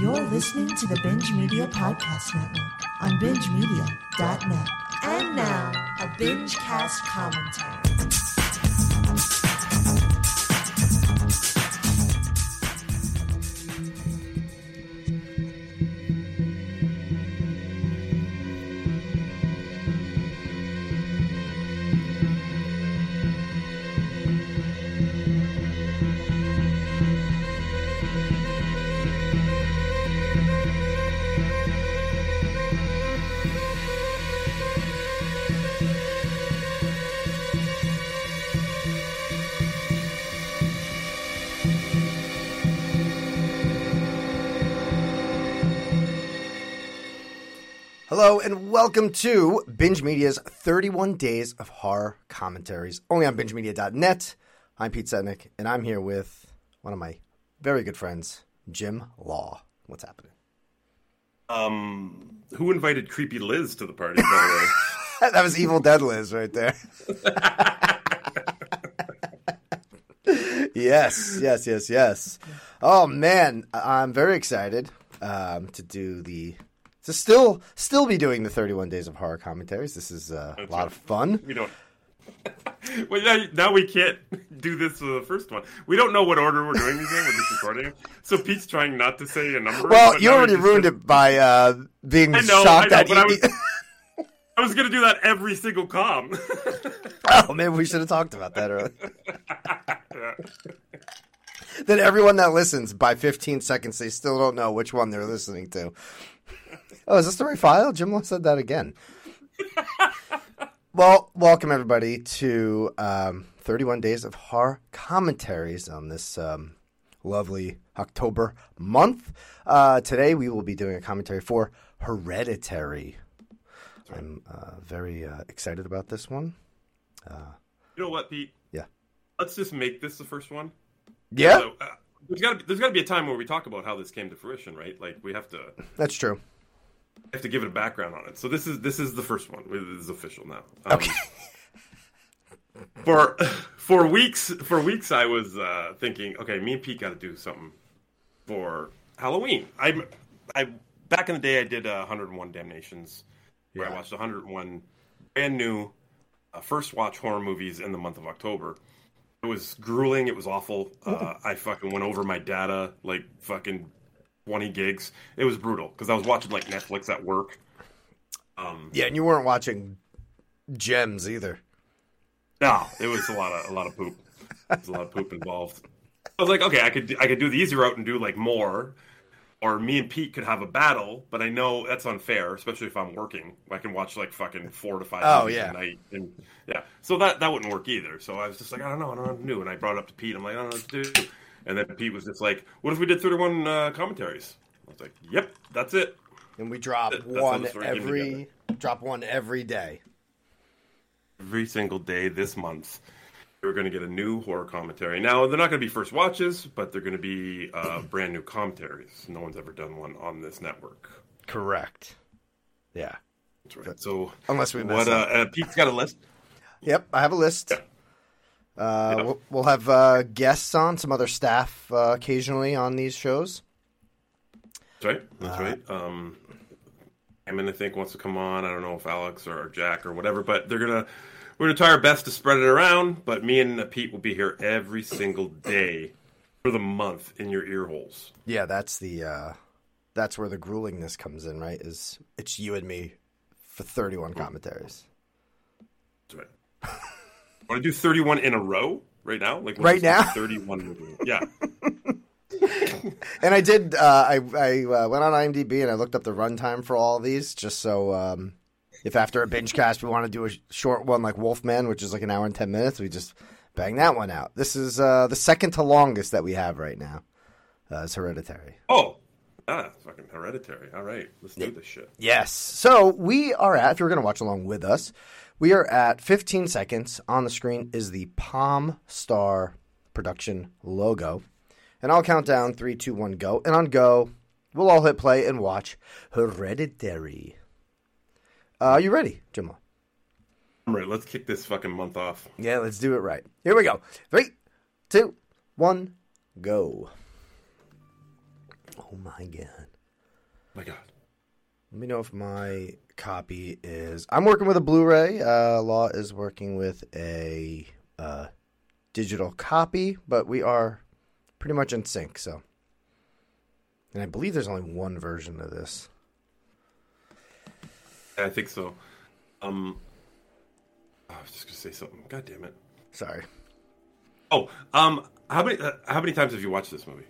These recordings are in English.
You're listening to the Binge Media Podcast Network on bingemedia.net. And now, a binge cast commentary. Hello and welcome to Binge Media's 31 Days of Horror Commentaries, only on BingeMedia.net. I'm Pete Setnick, and I'm here with one of my very good friends, Jim Law. What's happening? Um, who invited creepy Liz to the party? By that was Evil Dead Liz right there. yes, yes, yes, yes. Oh man, I'm very excited um, to do the to still still be doing the 31 Days of Horror commentaries. This is uh, a lot of fun. we don't. well, yeah, now we can't do this for the first one. We don't know what order we're doing these in. We're just recording. So Pete's trying not to say a number. Well, you already ruined said- it by uh, being I know, shocked I know, at but I E- was, I was going to do that every single com. Oh, maybe we should have talked about that earlier. Yeah. then everyone that listens by 15 seconds, they still don't know which one they're listening to. Oh, is this the right file? Jim said that again. well, welcome everybody to um, 31 Days of Horror commentaries on this um, lovely October month. Uh, today we will be doing a commentary for Hereditary. I'm uh, very uh, excited about this one. You know what, Pete? Yeah. Let's just make this the first one. Yeah, So, uh, there's got to there's got to be a time where we talk about how this came to fruition, right? Like we have to that's true. Have to give it a background on it. So this is this is the first one. This is official now. Um, Okay. For for weeks for weeks I was uh, thinking, okay, me and Pete got to do something for Halloween. I'm I back in the day I did uh, 101 Damnations, where I Yeah. watched 101 brand new uh, first watch horror movies in the month of October. It was grueling. It was awful. Uh, I fucking went over my data like fucking 20 gigs. It was brutal because I was watching like Netflix at work. Um, Yeah, and you weren't watching Gems either. no, it was a lot of a lot of poop. There's a lot of poop involved. I was like, okay, I could I could do the easy route and do like more, or me and Pete could have a battle. But I know that's unfair, especially if I'm working. I can watch like fucking four to five. movies yeah. a night, and yeah, so that that wouldn't work either. So I was just like, I don't know, I don't know what to do. And I brought it up to Pete. I'm like, I don't know what to do. And then Pete was just like, What if we did 31 uh, commentaries? I was like, Yep, that's it. And we drop That- one the story came every drop one every day. every single day this month. We're going to get a new horror commentary. Now, they're not going to be first watches, but they're going to be uh, brand new commentaries. No one's ever done one on this network. Correct. Yeah. That's right. So, Unless we what? Uh, uh, Pete's got a list. Yep, I have a list. Yeah. Uh, Yeah. we'll, we'll have uh, guests on, some other staff uh, occasionally on these shows. That's right. That's Uh, right. Um, Ammon, I think, wants to come on. I don't know if Alex or Jack or whatever, but they're gonna we're gonna try our best to spread it around. But me and Pete will be here every single day for the month in your ear holes. Yeah, that's the uh, that's where the gruelingness comes in, right? Is it's you and me for 31 commentaries. That's right. Want to do 31 in a row right now? Like Right now? 31. Yeah. And I did. Uh, I I uh, went on IMDb and I looked up the runtime for all of these, just so um, if after a binge cast we want to do a short one like Wolfman, which is like an hour and ten minutes, we just bang that one out. This is uh, the second to longest that we have right now. Uh, it's Hereditary. Oh. Ah, fucking hereditary. All right. Let's do this shit. Yes. So we are at. If you're going to watch along with us, we are at 15 seconds. On the screen is the PalmStar production logo. And I'll count down three, two, one, go. And on go, we'll all hit play and watch Hereditary. Uh, are you ready, Jim Law? All right. Let's kick this fucking month off. Yeah, let's do it right. Here we go. Three, two, one, go. Oh my god. My God. Let me know if my copy is. I'm working with a Blu-ray. Uh, Law is working with a uh, digital copy, but we are pretty much in sync. So, and I believe there's only one version of this. I think so. Um, I was just gonna say something. God damn it. Sorry, Oh, um, how many uh, how many times have you watched this movie?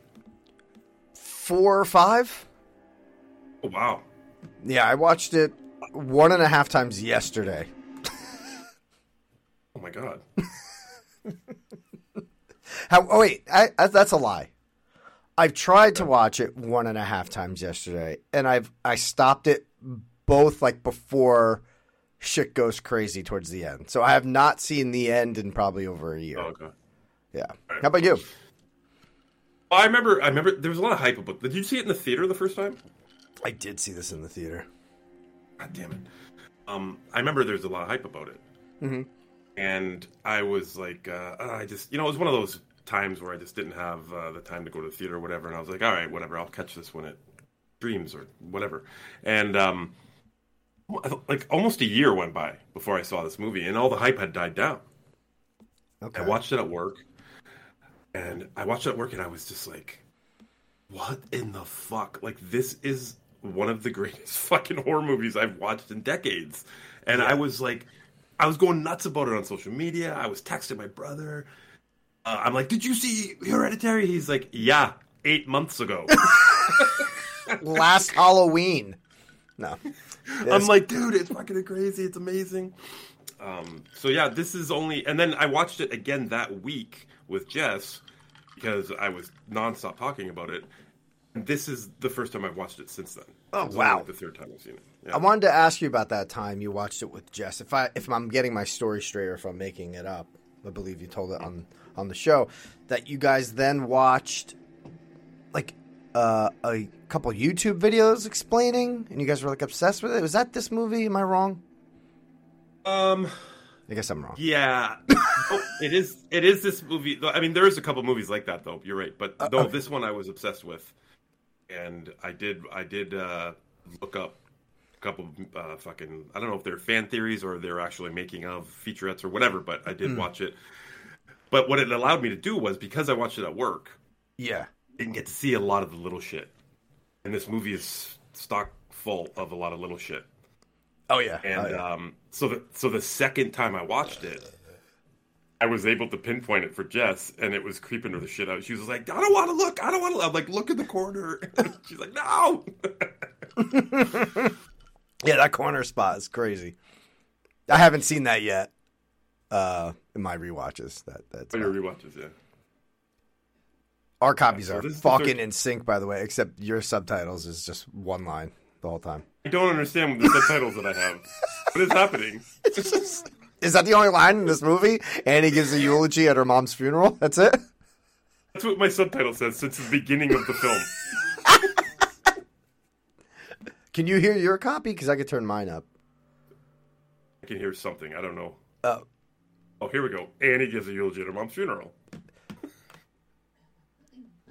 four or five. Oh wow. Yeah, I watched it one and a half times yesterday. Oh my God. How? Oh wait, I, I, that's a lie. I've tried to watch it one and a half times yesterday, and I've I stopped it both like before shit goes crazy towards the end. So I have not seen the end in probably over a year. Oh, okay. Yeah. How about you? I remember. I remember there was a lot of hype about. Did you see it in the theater the first time? I did see this in the theater. God damn it. Um, I remember there's a lot of hype about it. Mhm. And I was like, uh, I just, you know, it was one of those times where I just didn't have uh, the time to go to the theater or whatever. And I was like, all right, whatever, I'll catch this when it streams or whatever. And, um, like almost a year went by before I saw this movie, and all the hype had died down. Okay. I watched it at work, and I watched it at work, and I was just like, "What in the fuck? Like, this is one of the greatest fucking horror movies I've watched in decades." And I was like, I was going nuts about it on social media. I was texting my brother. Uh, I'm like, "Did you see Hereditary?" He's like, "Yeah, eight months ago." Last Halloween. No. I'm like, dude, it's fucking crazy. It's amazing. Um, so yeah, this is only, and then I watched it again that week with Jess because I was nonstop talking about it. And this is the first time I've watched it since then. Oh, It's wow. like the third time I've seen it. Yeah. I wanted to ask you about that time you watched it with Jess. If I if I'm getting my story straight or if I'm making it up, I believe you told it on on the show that you guys then watched like uh, a couple YouTube videos explaining, and you guys were like obsessed with it. Was that this movie? Am I wrong? Um, I guess I'm wrong. yeah, Oh, it is. It is this movie. I mean, there is a couple movies like that, though. You're right, but Uh, no, okay. this one I was obsessed with, and I did. I did uh, look up a couple uh, fucking. I don't know if they're fan theories or they're actually making of featurettes or whatever, but I did Hmm. watch it. But what it allowed me to do was because I watched it at work, Yeah. Didn't get to see a lot of the little shit, and this movie is stock full of a lot of little shit. Oh yeah. And Oh, yeah. um, so the so the second time I watched it, I was able to pinpoint it for Jess, and it was creeping her the shit out. She was like, "I don't want to look. I don't want to." I'm like, "Look in the corner." She's like, "No." yeah, that corner spot is crazy. I haven't seen that yet. Uh, in my rewatches, that that's Oh, your rewatches, yeah. our copies so are this is the fucking in sync. By the way, except your subtitles is just one line the whole time. I don't understand the subtitles that I have. What is happening? Is that the only line in this movie? Annie gives a eulogy at her mom's funeral. That's it. That's what my subtitle says since the beginning of the film. Can you hear your copy? Because I could turn mine up. I can hear something. I don't know. Oh, Oh, here we go. Annie gives a eulogy at her mom's funeral.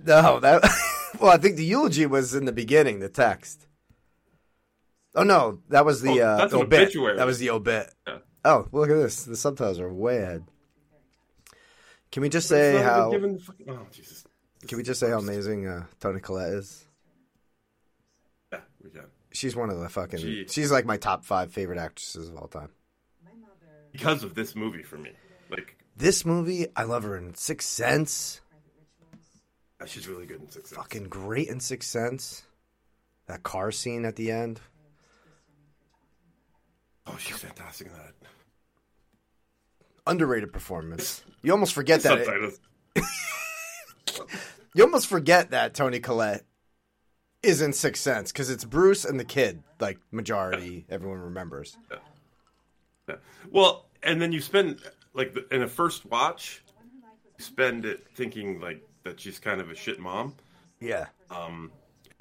no, that. well, I think the eulogy was in the beginning. The text. Oh no, that was the Oh, uh, obit. obituary. That was the obit. Yeah. Oh, look at this. The subtitles are way ahead. Can we just say how? fucking- oh, Jesus. Can we just say how amazing uh, Toni Collette is? Yeah, we can. She's one of the fucking. She- She's like my top five favorite actresses of all time. Because of this movie for me. Like, This movie, I love her in Sixth Sense. yeah, she's really good in Six Sense. Fucking great in Sixth Sense. That car scene at the end. Oh, she's fantastic in that. Underrated performance. You almost forget that. You almost forget that Toni Collette is in Sixth Sense because it's Bruce and the kid. Like majority, everyone remembers. Yeah. Well, and then you spend like the, in a first watch, you spend it thinking like that she's kind of a shit mom. Yeah. Um,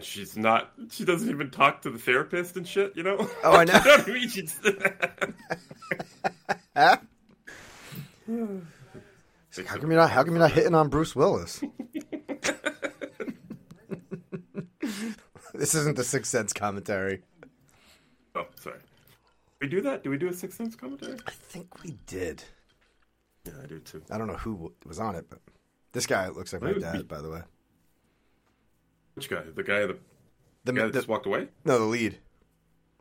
she's not. She doesn't even talk to the therapist and shit. You know. Oh, I know. you know I mean? She's- Huh? It's like, how come you're not? How come you're not hitting on Bruce Willis? This isn't the Sixth Sense commentary. Oh, sorry. We do that? Do we do a Sixth Sense commentary? I think we did. Yeah, I do too. I don't know who was on it, but this guy looks like my dad, be- by the way. Which guy? The guy that The, guy that the- just walked away? no, the lead.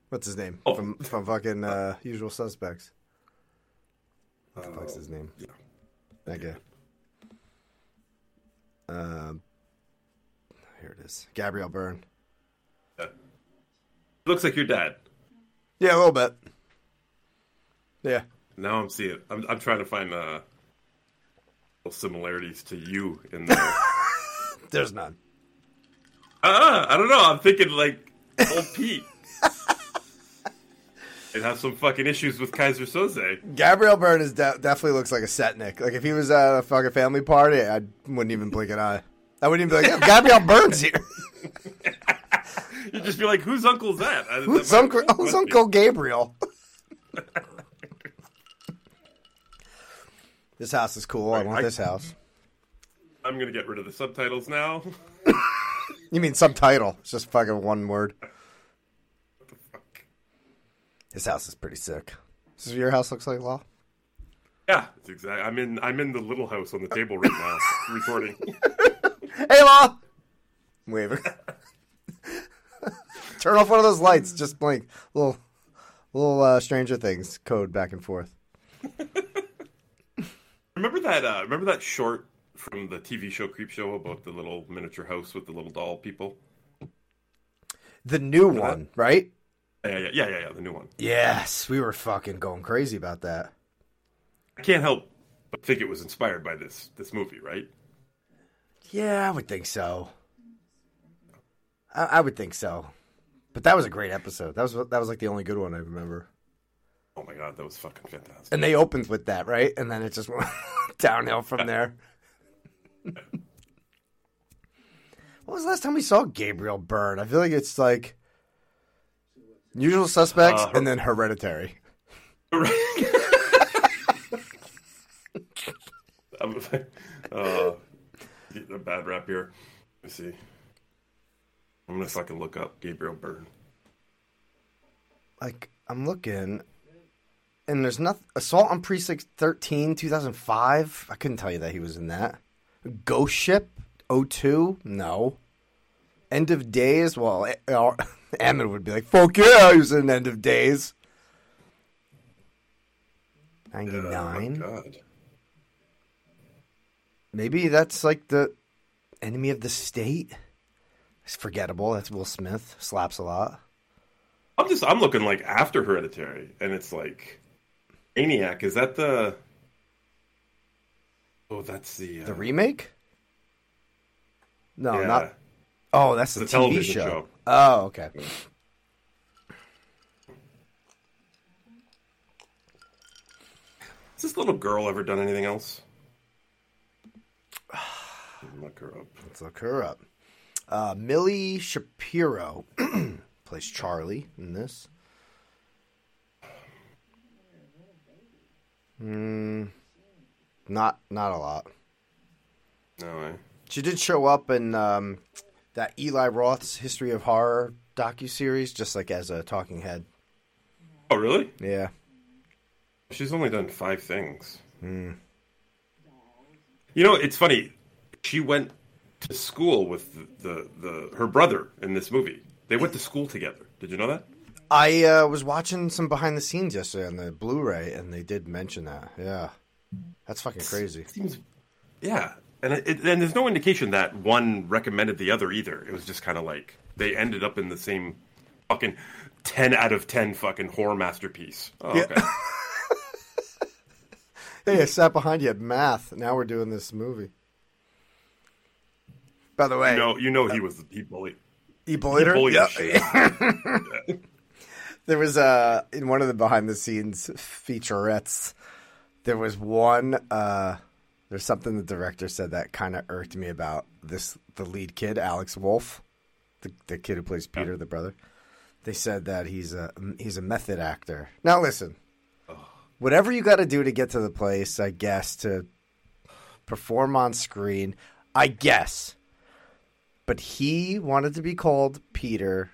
What's his name? Oh. From from fucking uh, Usual Suspects. What the Uh, fuck's his name? yeah. That guy. Um, here it is. Gabriel Byrne. Yeah. Looks like your dad. Yeah, a little bit. Yeah. Now I'm seeing. I'm I'm trying to find uh, little similarities to you in there. There's none. Uh, I don't know. I'm thinking like old Pete. and have some fucking issues with Keyser Söze. Gabriel Byrne is de- definitely looks like a setnik. Like if he was at a fucking family party, I wouldn't even blink an eye. I wouldn't even be like, yeah, Gabriel Byrne's here. You'd just be like, "Whose uncle's that?" Who's that Uncle, who's Uncle Gabriel? this house is cool. I want I- this house. I'm gonna get rid of the subtitles now. You mean subtitle? It's just fucking one word. This house is pretty sick. This is what your house looks like, Law? yeah, it's exact. I'm in. I'm in the little house on the table right now, recording. Hey, Law! Waving. Turn off one of those lights. Just blink. Little, little uh, Stranger Things code back and forth. Remember that? Uh, remember that short from the TV show Creepshow about the little miniature house with the little doll people? The new that? one, right? Yeah, yeah, yeah, yeah, yeah. The new one. Yes, we were fucking going crazy about that. I can't help but think it was inspired by this this movie, right? Yeah, I would think so. I, I would think so. But that was a great episode. That was that was like the only good one I remember. Oh my god, that was fucking fantastic. And they opened with that, right? And then it just went downhill from there. What was the last time we saw Gabriel Byrne? I feel like it's like Usual Suspects Uh, and then Hereditary. I'm, uh, a bad rap here. Let me see. I'm gonna fucking look up Gabriel Byrne. Like I'm looking, and there's nothing. Assault on Precinct 13, 2005. I couldn't tell you that he was in that. Ghost Ship 02? No. End of Days? Well, uh, Ammon would be like, "Fuck yeah, he was in End of Days." Oh 99. God. Maybe that's like the enemy of the state. It's forgettable. That's Will Smith. Slaps a lot. I'm just I'm looking like after Hereditary, and it's like Maniac. Is that the? Oh, that's the uh, The remake? No, yeah. not. Oh, that's the, The TV television show. show. Oh, okay. Has this little girl ever done anything else? Look her up. Let's look her up. Uh, Millie Shapiro plays Charlie in this. Hmm. Not not a lot. No way. She did show up in um, that Eli Roth's History of Horror docu series, just like as a talking head. Oh, really? Yeah. She's only done five things. You know, it's funny. She went to school with the, the, the her brother in this movie. They went to school together. Did you know that? I uh, was watching some behind the scenes yesterday on the Blu-ray, and they did mention that. Yeah, that's fucking crazy. Seems, yeah, and it, it- and there's no indication that one recommended the other either. It was just kind of like they ended up in the same fucking ten out of ten fucking horror masterpiece. Oh, Yeah. okay. Hey, I sat behind you at math. Now we're doing this movie. By the way, you know, you know he was he bullied. he bullied her. bullied Yeah. the shit out There was uh in one of the behind the scenes featurettes. There was one. uh There's something the director said that kind of irked me about this. The lead kid, Alex Wolff, the the kid who plays Peter, the brother. They said that he's a he's a method actor. Now listen, whatever you got to do to get to the place, I guess to perform on screen, I guess. but he wanted to be called Peter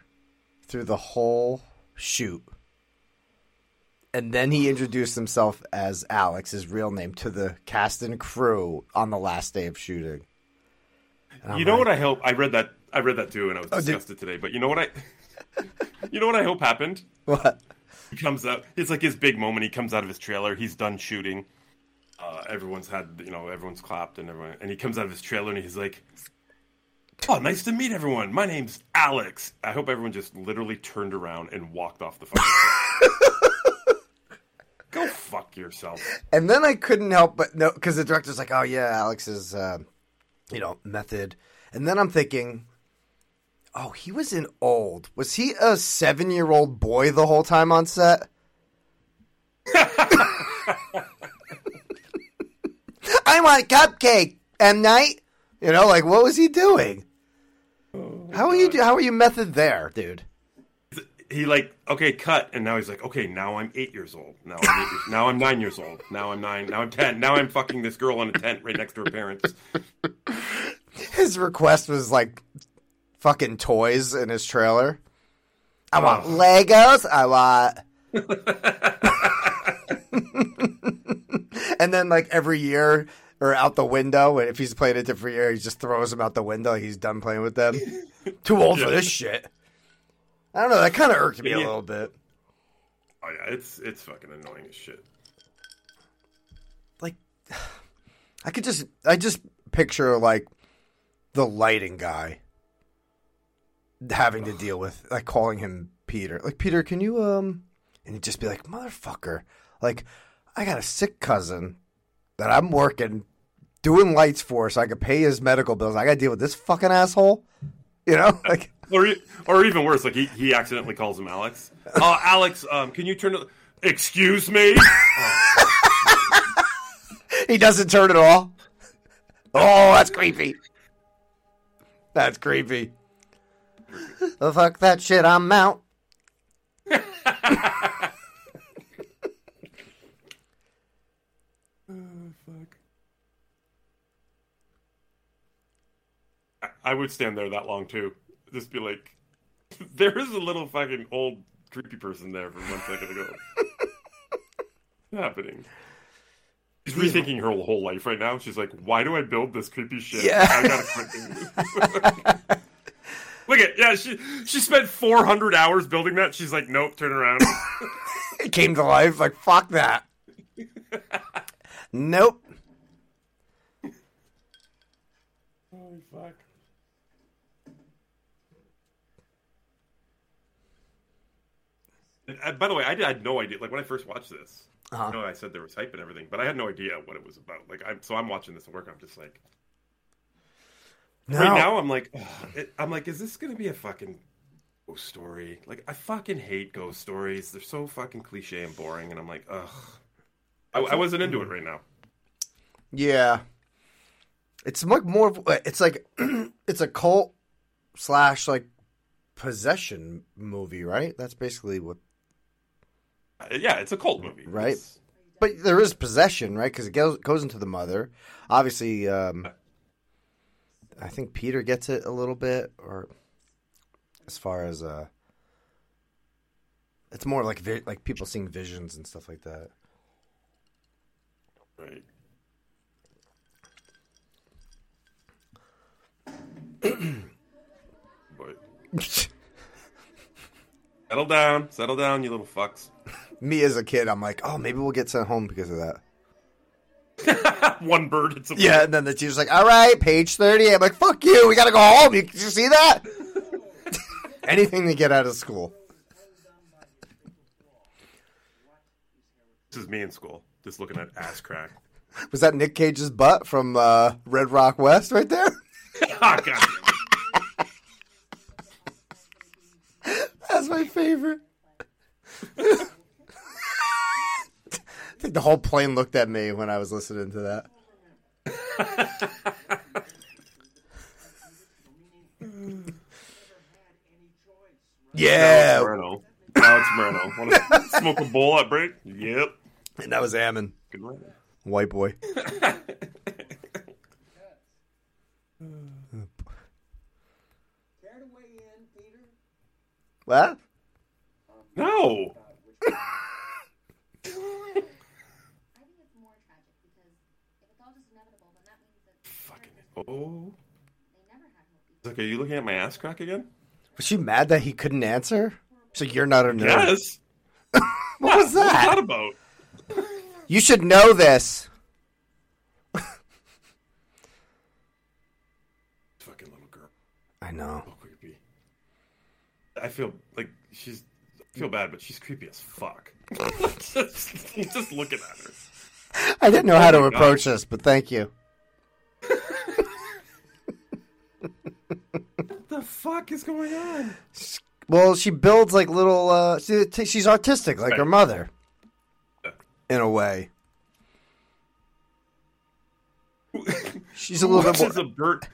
through the whole shoot. And then he introduced himself as Alex, his real name, to the cast and crew on the last day of shooting. And I'm You know like, what I hope? I read that. I read that too, and I was Oh, did- disgusted today. But you know what I? you know what I hope happened? What? He comes out. It's like his big moment. He comes out of his trailer. He's done shooting. Uh, everyone's had, you know, everyone's clapped and everyone. And he comes out of his trailer and he's like, "Oh, nice to meet everyone. My name's Alex." I hope everyone just literally turned around and walked off the fucking. Go fuck yourself. And then I couldn't help but no, because the director's like, "Oh yeah, Alex's, uh, you know, method." And then I'm thinking, "Oh, he was in old. Was he a seven year old boy the whole time on set?" I want cupcake, M Night. You know, like what was he doing? how are you? do- How are you method there, dude? He like okay, cut, and now he's like, okay, now I'm eight years old. Now I'm eight years, now I'm nine years old. Now I'm nine. Now I'm ten. Now I'm fucking this girl in a tent right next to her parents. His request was like fucking toys in his trailer. I want Legos. I want. and then, like every year or out the window, if he's playing a different year, he just throws them out the window. He's done playing with them. Too old for this shit. I don't know. That kind of irked me a little bit. Oh yeah, it's it's fucking annoying as shit. Like, I could just, I just picture like the lighting guy having to deal with like calling him Peter. Like, Peter, can you um and he'd just be like, Motherfucker, like I got a sick cousin that I'm working doing lights for so I could pay his medical bills. I gotta deal with this fucking asshole. You know? Like Or or even worse, like he, he accidentally calls him Alex. Oh, Alex, um, can you turn to? Excuse me. he doesn't turn at all. Oh, that's creepy. That's creepy. The fuck that shit, I'm out. I- I would stand there that long too. Just be like, there is a little fucking old creepy person there from one second ago. happening? She's rethinking her whole life right now. She's like, why do I build this creepy shit? Yeah. I gotta quit this. Look at yeah, she she spent four hundred hours building that. She's like, nope, turn around. It came to life. Like, fuck that. nope. Holy fuck. And, uh, by the way, I, did, I had no idea. Like when I first watched this, Uh-huh. I know I said there was hype and everything, but I had no idea what it was about. Like, I'm so I'm watching this at work. I'm just like, No. right now, I'm like, it, I'm like, is this gonna be a fucking ghost story? Like, I fucking hate ghost stories. They're so fucking cliche and boring, and I'm like, ugh. I, I wasn't into it right now. Yeah. It's like more of it's like it's a cult slash like possession movie, right? That's basically what Uh, Yeah, it's a cult movie, Right. It's- But there is possession, right? Because it goes goes into the mother. Obviously, um, I think Peter gets it a little bit, or as far as uh, it's more like vi- like people seeing visions and stuff like that. Right. settle down, settle down, you little fucks. Me as a kid, I'm like, oh, maybe we'll get sent home because of that. One bird hits a Yeah, and then the teacher's like, all right, page thirty. I'm like, fuck you, we gotta go home. You, you see that? Anything to get out of school. This is me in school, just looking at ass crack. Was that Nick Cage's butt from uh, Red Rock West right there? Ah, God. That's my favorite. I think the whole plane looked at me when I was listening to that. Now yeah, it's Moreno. Now it's Moreno. Want to smoke a bowl at break? Yep. and that was Ammon, Good one. white boy. What? No. I think it's more tragic because if it's all just inevitable, then that means that Fucking. Oh. they never had hope. It's like, are you looking at my ass crack again? Was she mad that he couldn't answer? So you're not a nerd. Yes. What was What's that that? about? You should know this. Fucking little girl. I know. So creepy. I feel like she's. I feel bad, but she's creepy as fuck. just, just looking at her. I didn't know how oh to Oh my God. approach this, but thank you. What the fuck is going on? Well, she builds like little. Uh, she, she's artistic, like Right. her mother, in a way. She's a little bit more. a bird?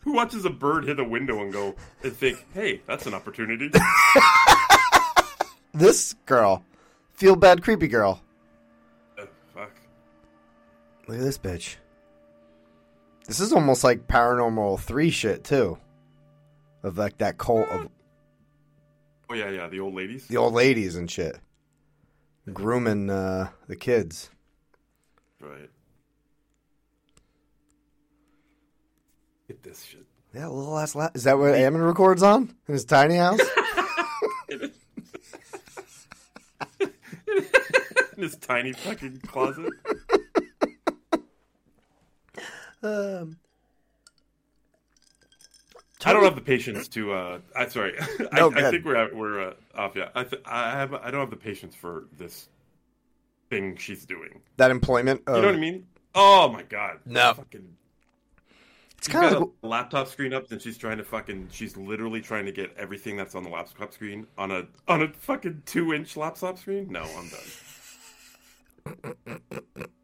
Who watches a bird hit a window and go and think, "Hey, that's an opportunity." This girl, feel bad, creepy girl. Uh, fuck. Look at this bitch. This is almost like paranormal three shit too, of like that cult of Oh yeah, yeah. The old ladies. the old ladies and shit, grooming uh, the kids. Right. Get this shit. Yeah, little ass. La- is that what Ammon records on in his tiny house? In his tiny fucking closet. Um, I don't have the patience to. uh I sorry. I, No, I good. think we're we're uh, off. Yeah, I th- I have. I don't have the patience for this thing she's doing. that employment. Of, You know what I mean? Oh my god. No. Fucking. It's kind of a laptop screen up, and she's trying to fucking. She's literally trying to get everything that's on the laptop screen on a on a fucking two inch laptop screen. No, I'm done.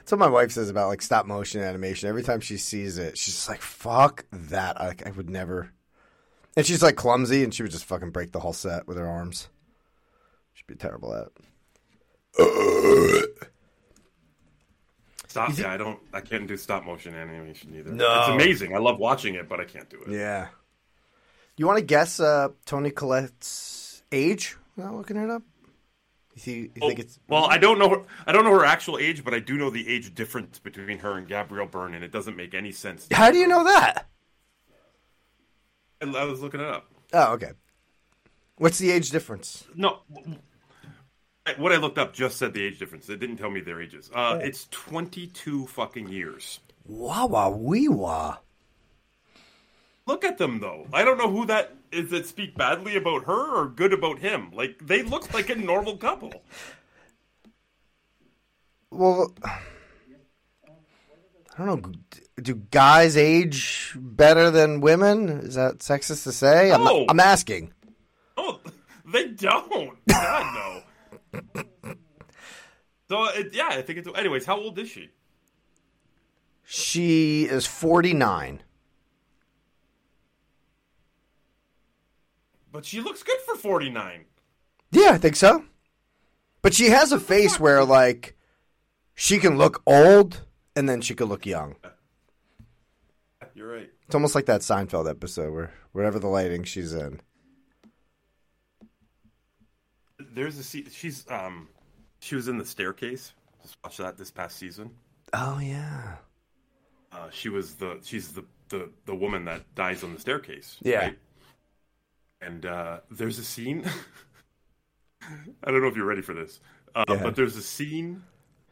That's what my wife says about like stop motion animation. Every time she sees it, she's just like, "Fuck that!" I, I would never. And she's like clumsy, and she would just fucking break the whole set with her arms. She'd be terrible at. it. Stop. Yeah, I don't. I can't do stop motion animation either. No. it's amazing. I love watching it, but I can't do it. Yeah. You want to guess uh, Toni Collette's age without looking it up? You, see, you Oh, think it's well, I don't know. Her, I don't know her actual age, but I do know the age difference between her and Gabriel Byrne, and it doesn't make any sense. How do you know that? I I was looking it up. Oh, okay. What's the age difference? No, what I looked up just said the age difference. It didn't tell me their ages. Uh, It's twenty-two fucking years. Wah wah wee wah. Look at them though. I don't know who that is it speak badly about her or good about him. Like they look like a normal couple. Well, I don't know. Do guys age better than women? Is that sexist to say? I'm. I'm asking. Oh, they don't. God no. So it, yeah, I think it's. Anyways, how old is she? She is 49. But she looks good for forty-nine. Yeah, I think so. But she has a face where, like, she can look old and then she could look young. You're right. It's almost like that Seinfeld episode where whatever the lighting she's in. There's a se- she's um she was in the staircase. Just watch that this past season. Oh yeah. Uh, she was the she's the, the the woman that dies on the staircase. Yeah. And uh, there's a scene. I don't know if you're ready for this, uh, ahead. but there's a scene.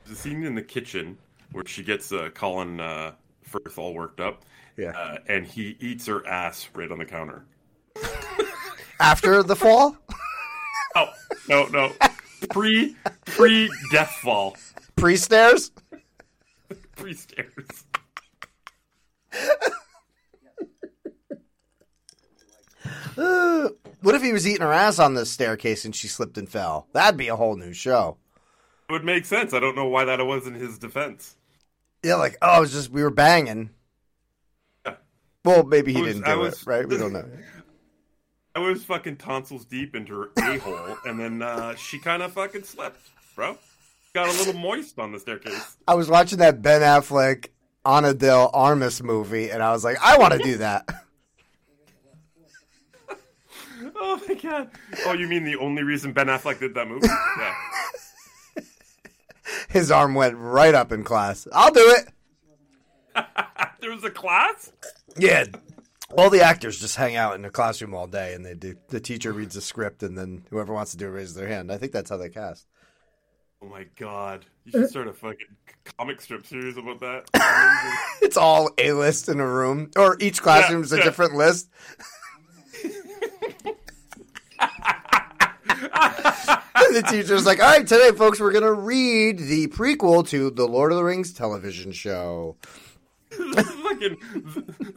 There's a scene in the kitchen where she gets uh, Colin uh, Firth all worked up. Yeah. Uh, and he eats her ass right on the counter. After the fall, Oh no no, pre pre death fall, pre stairs. pre stairs. Uh, he was eating her ass on the staircase and she slipped and fell? That'd be a whole new show. It would make sense. I don't know why that wasn't his defense. Yeah, like oh, it was just we were banging. Yeah. Well, maybe he was- didn't do was- it, right? We don't know. I was fucking tonsils deep into her a hole, and then uh, she kind of fucking slipped, bro. Got a little moist on the staircase. I was watching that Ben Affleck Ana de Armas movie, and I was like, I want to do that. Oh my god! Oh, you mean the only reason Ben Affleck did that movie? Yeah. His arm went right up in class. I'll do it. There was a class. Yeah. All the actors just hang out in the classroom all day, and they do. The teacher reads the script, and then whoever wants to do it raises their hand. I think that's how they cast. Oh my god! You should start a fucking comic strip series about that. It's all a list in a room, or each classroom is a yeah. different list. And the teacher's like, "All right, today, folks, we're gonna read the prequel to the Lord of the Rings television show." fucking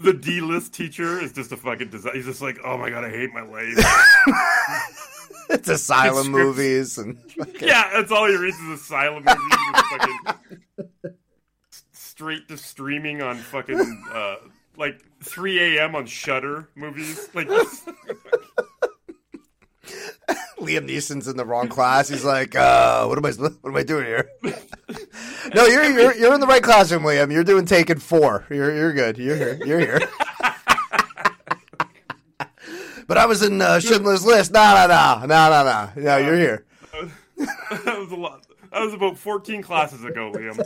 the D list teacher is just a fucking design. He's just like, oh my god, I hate my life. It's asylum It's movies and yeah, that's all he reads is asylum movies. fucking straight to streaming on fucking uh, like 3 a.m. on Shudder movies. Like, Liam Neeson's in the wrong class. He's like, uh, "What am I? What am I doing here?" no, you're you're you're in the right classroom, Liam. You're doing Taken Four. You're you're good. You're here. You're here. but I was in uh, Schindler's List. No, no, no, no, no, no. No, you're here. that was a lot. That was about 14 classes ago, Liam.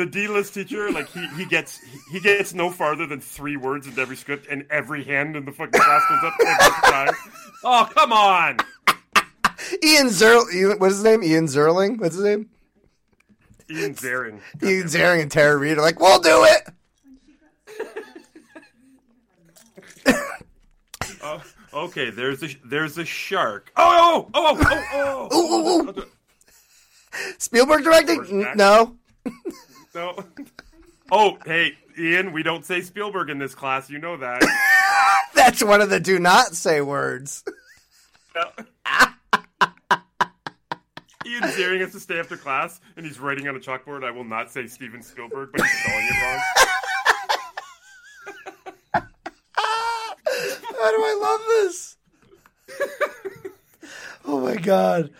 The D-list teacher, like he, he gets he gets no farther than three words into every script, and every hand in the fucking class goes up every time. Oh come on! Ian Zerling. What's his name? Ian Zerling. What's his name? Ian Zaring. Ian Zerling and Tara Reid are like, "We'll do it." Oh, okay, there's a there's a shark. Oh oh oh oh oh oh! Ooh, ooh, ooh. Spielberg directing? No. No. Oh, hey, Ian, we don't say Spielberg in this class. You know that. That's one of the do not say words. Ian daring us to stay after class, and he's writing on a chalkboard. I will not say Steven Spielberg, but he's spelling it wrong. How do I love this? oh my god.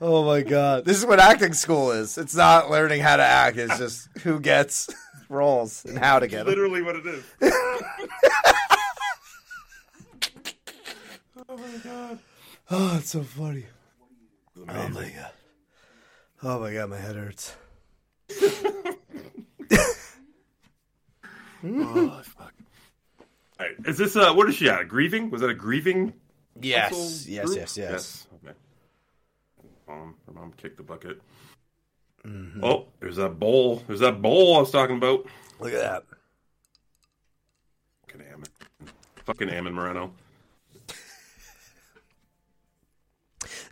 Oh my god. This is what acting school is. It's not learning how to act, it's just who gets roles and how to get them. Literally, what it is. Oh, my god. Oh, it's so funny. Oh my god. Oh my god, my head hurts. Oh, fuck. All right, is this uh? What is she at? A grieving? Was that a grieving? Yes, household yes, yes, yes. Mom, her mom kicked the bucket. Oh, there's that bowl. There's that bowl I was talking about. Look at that. Fucking Ammon. Fucking Ammon Moreno.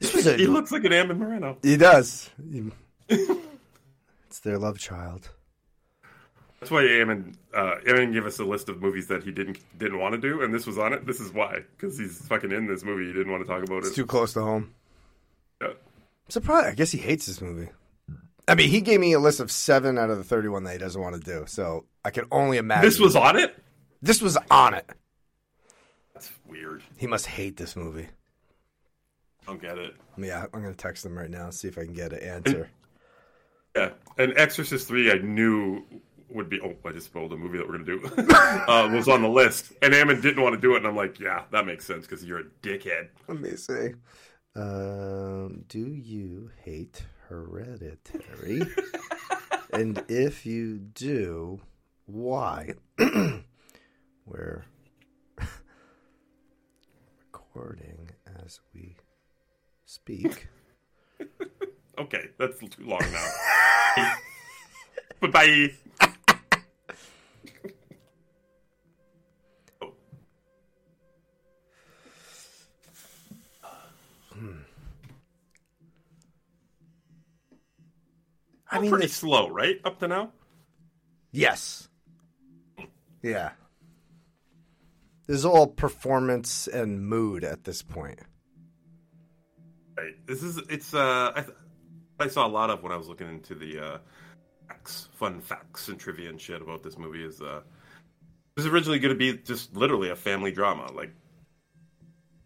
This was a, He looks like an Ammon Moreno. He does. it's their love child. That's why Ammon, uh, Ammon gave us a list of movies that he didn't didn't want to do, and this was on it. This is why, because he's fucking in this movie. He didn't want to talk about It's it. too close to home. Yeah. I'm surprised. I guess he hates this movie. I mean, he gave me a list of seven out of the 31 that he doesn't want to do. So I can only imagine. This was on it. this was on it. That's weird. He must hate this movie. I don't get it. Yeah, I'm going to text him right now, and see if I can get an answer. Yeah, and Exorcist three, I knew would be. Oh, I just spoiled a movie that we're gonna do. uh, was on the list, and Ammon didn't want to do it, and I'm like, yeah, that makes sense because you're a dickhead. Let me see. Um, do you hate Hereditary? and if you do, why? We're recording as we speak. Okay, that's too long now. but bye. I mean, pretty this- slow, right? Up to now. yes. Yeah. This is all performance and mood at this point. Right. This is it's uh I, th- I saw a lot of when I was looking into the uh facts, fun facts and trivia and shit about this movie is uh it was originally going to be just literally a family drama like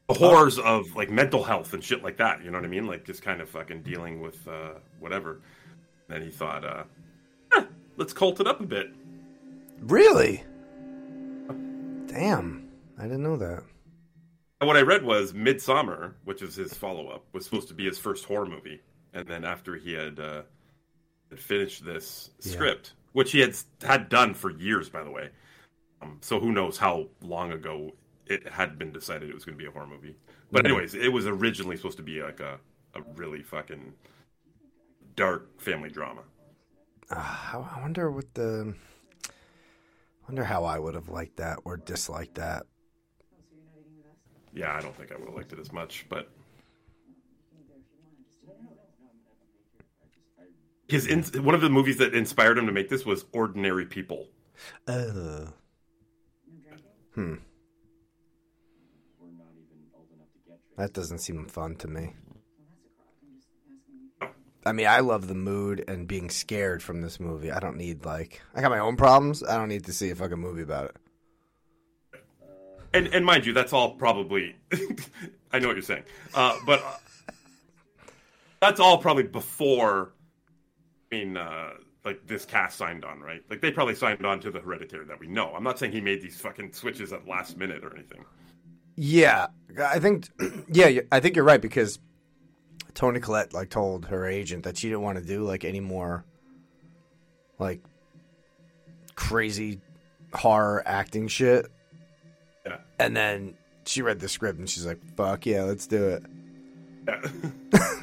the horrors of like mental health and shit like that, you know what I mean? Like just kind of fucking dealing with uh whatever. Then he thought uh eh, let's cult it up a bit. Really? Damn. I didn't know that. And what I read was Midsommar, which is his follow up, was supposed to be his first horror movie, and then after he had, uh, had finished this script, which he had had done for years, by the way. Um, so who knows how long ago it had been decided it was going to be a horror movie. But anyways, it was originally supposed to be like a, a really fucking dark family drama. I I wonder what the. I wonder how I would have liked that or disliked that. Yeah, I don't think I would have liked it as much, but his in, one of the movies that inspired him to make this was Ordinary People. Uh, hmm. That doesn't seem fun to me. I mean, I love the mood and being scared from this movie. I don't need like I got my own problems. I don't need to see a fucking movie about it. And and mind you, that's all probably. I know what you're saying, uh, but uh, that's all probably before. I mean, uh, like this cast signed on, right? Like they probably signed on to the Hereditary that we know. I'm not saying he made these fucking switches at last minute or anything. Yeah, I think. Yeah, I think you're right because Toni Collette like told her agent that she didn't want to do like any more like crazy horror acting shit. Yeah. And then she read the script and she's like, "Fuck yeah, let's do it." Yeah.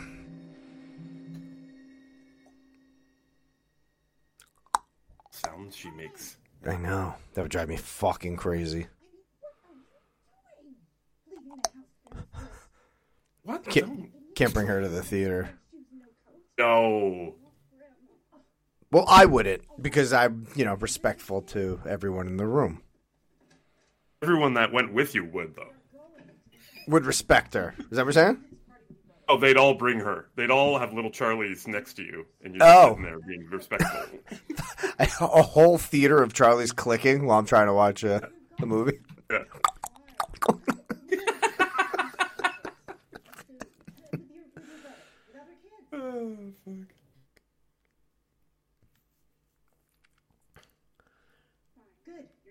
Sounds she makes. I know that would drive me fucking crazy. What? Can't, can't bring her to the theater. No. Well, I wouldn't because I'm, you know, respectful to everyone in the room. Everyone that went with you would though. Would respect her. Is that what you're saying? Oh, they'd all bring her. They'd all have little Charlies next to you, and you'd Oh. be sitting there being respectful. A whole theater of Charlie's clicking while I'm trying to watch a, a movie. yeah. fuck.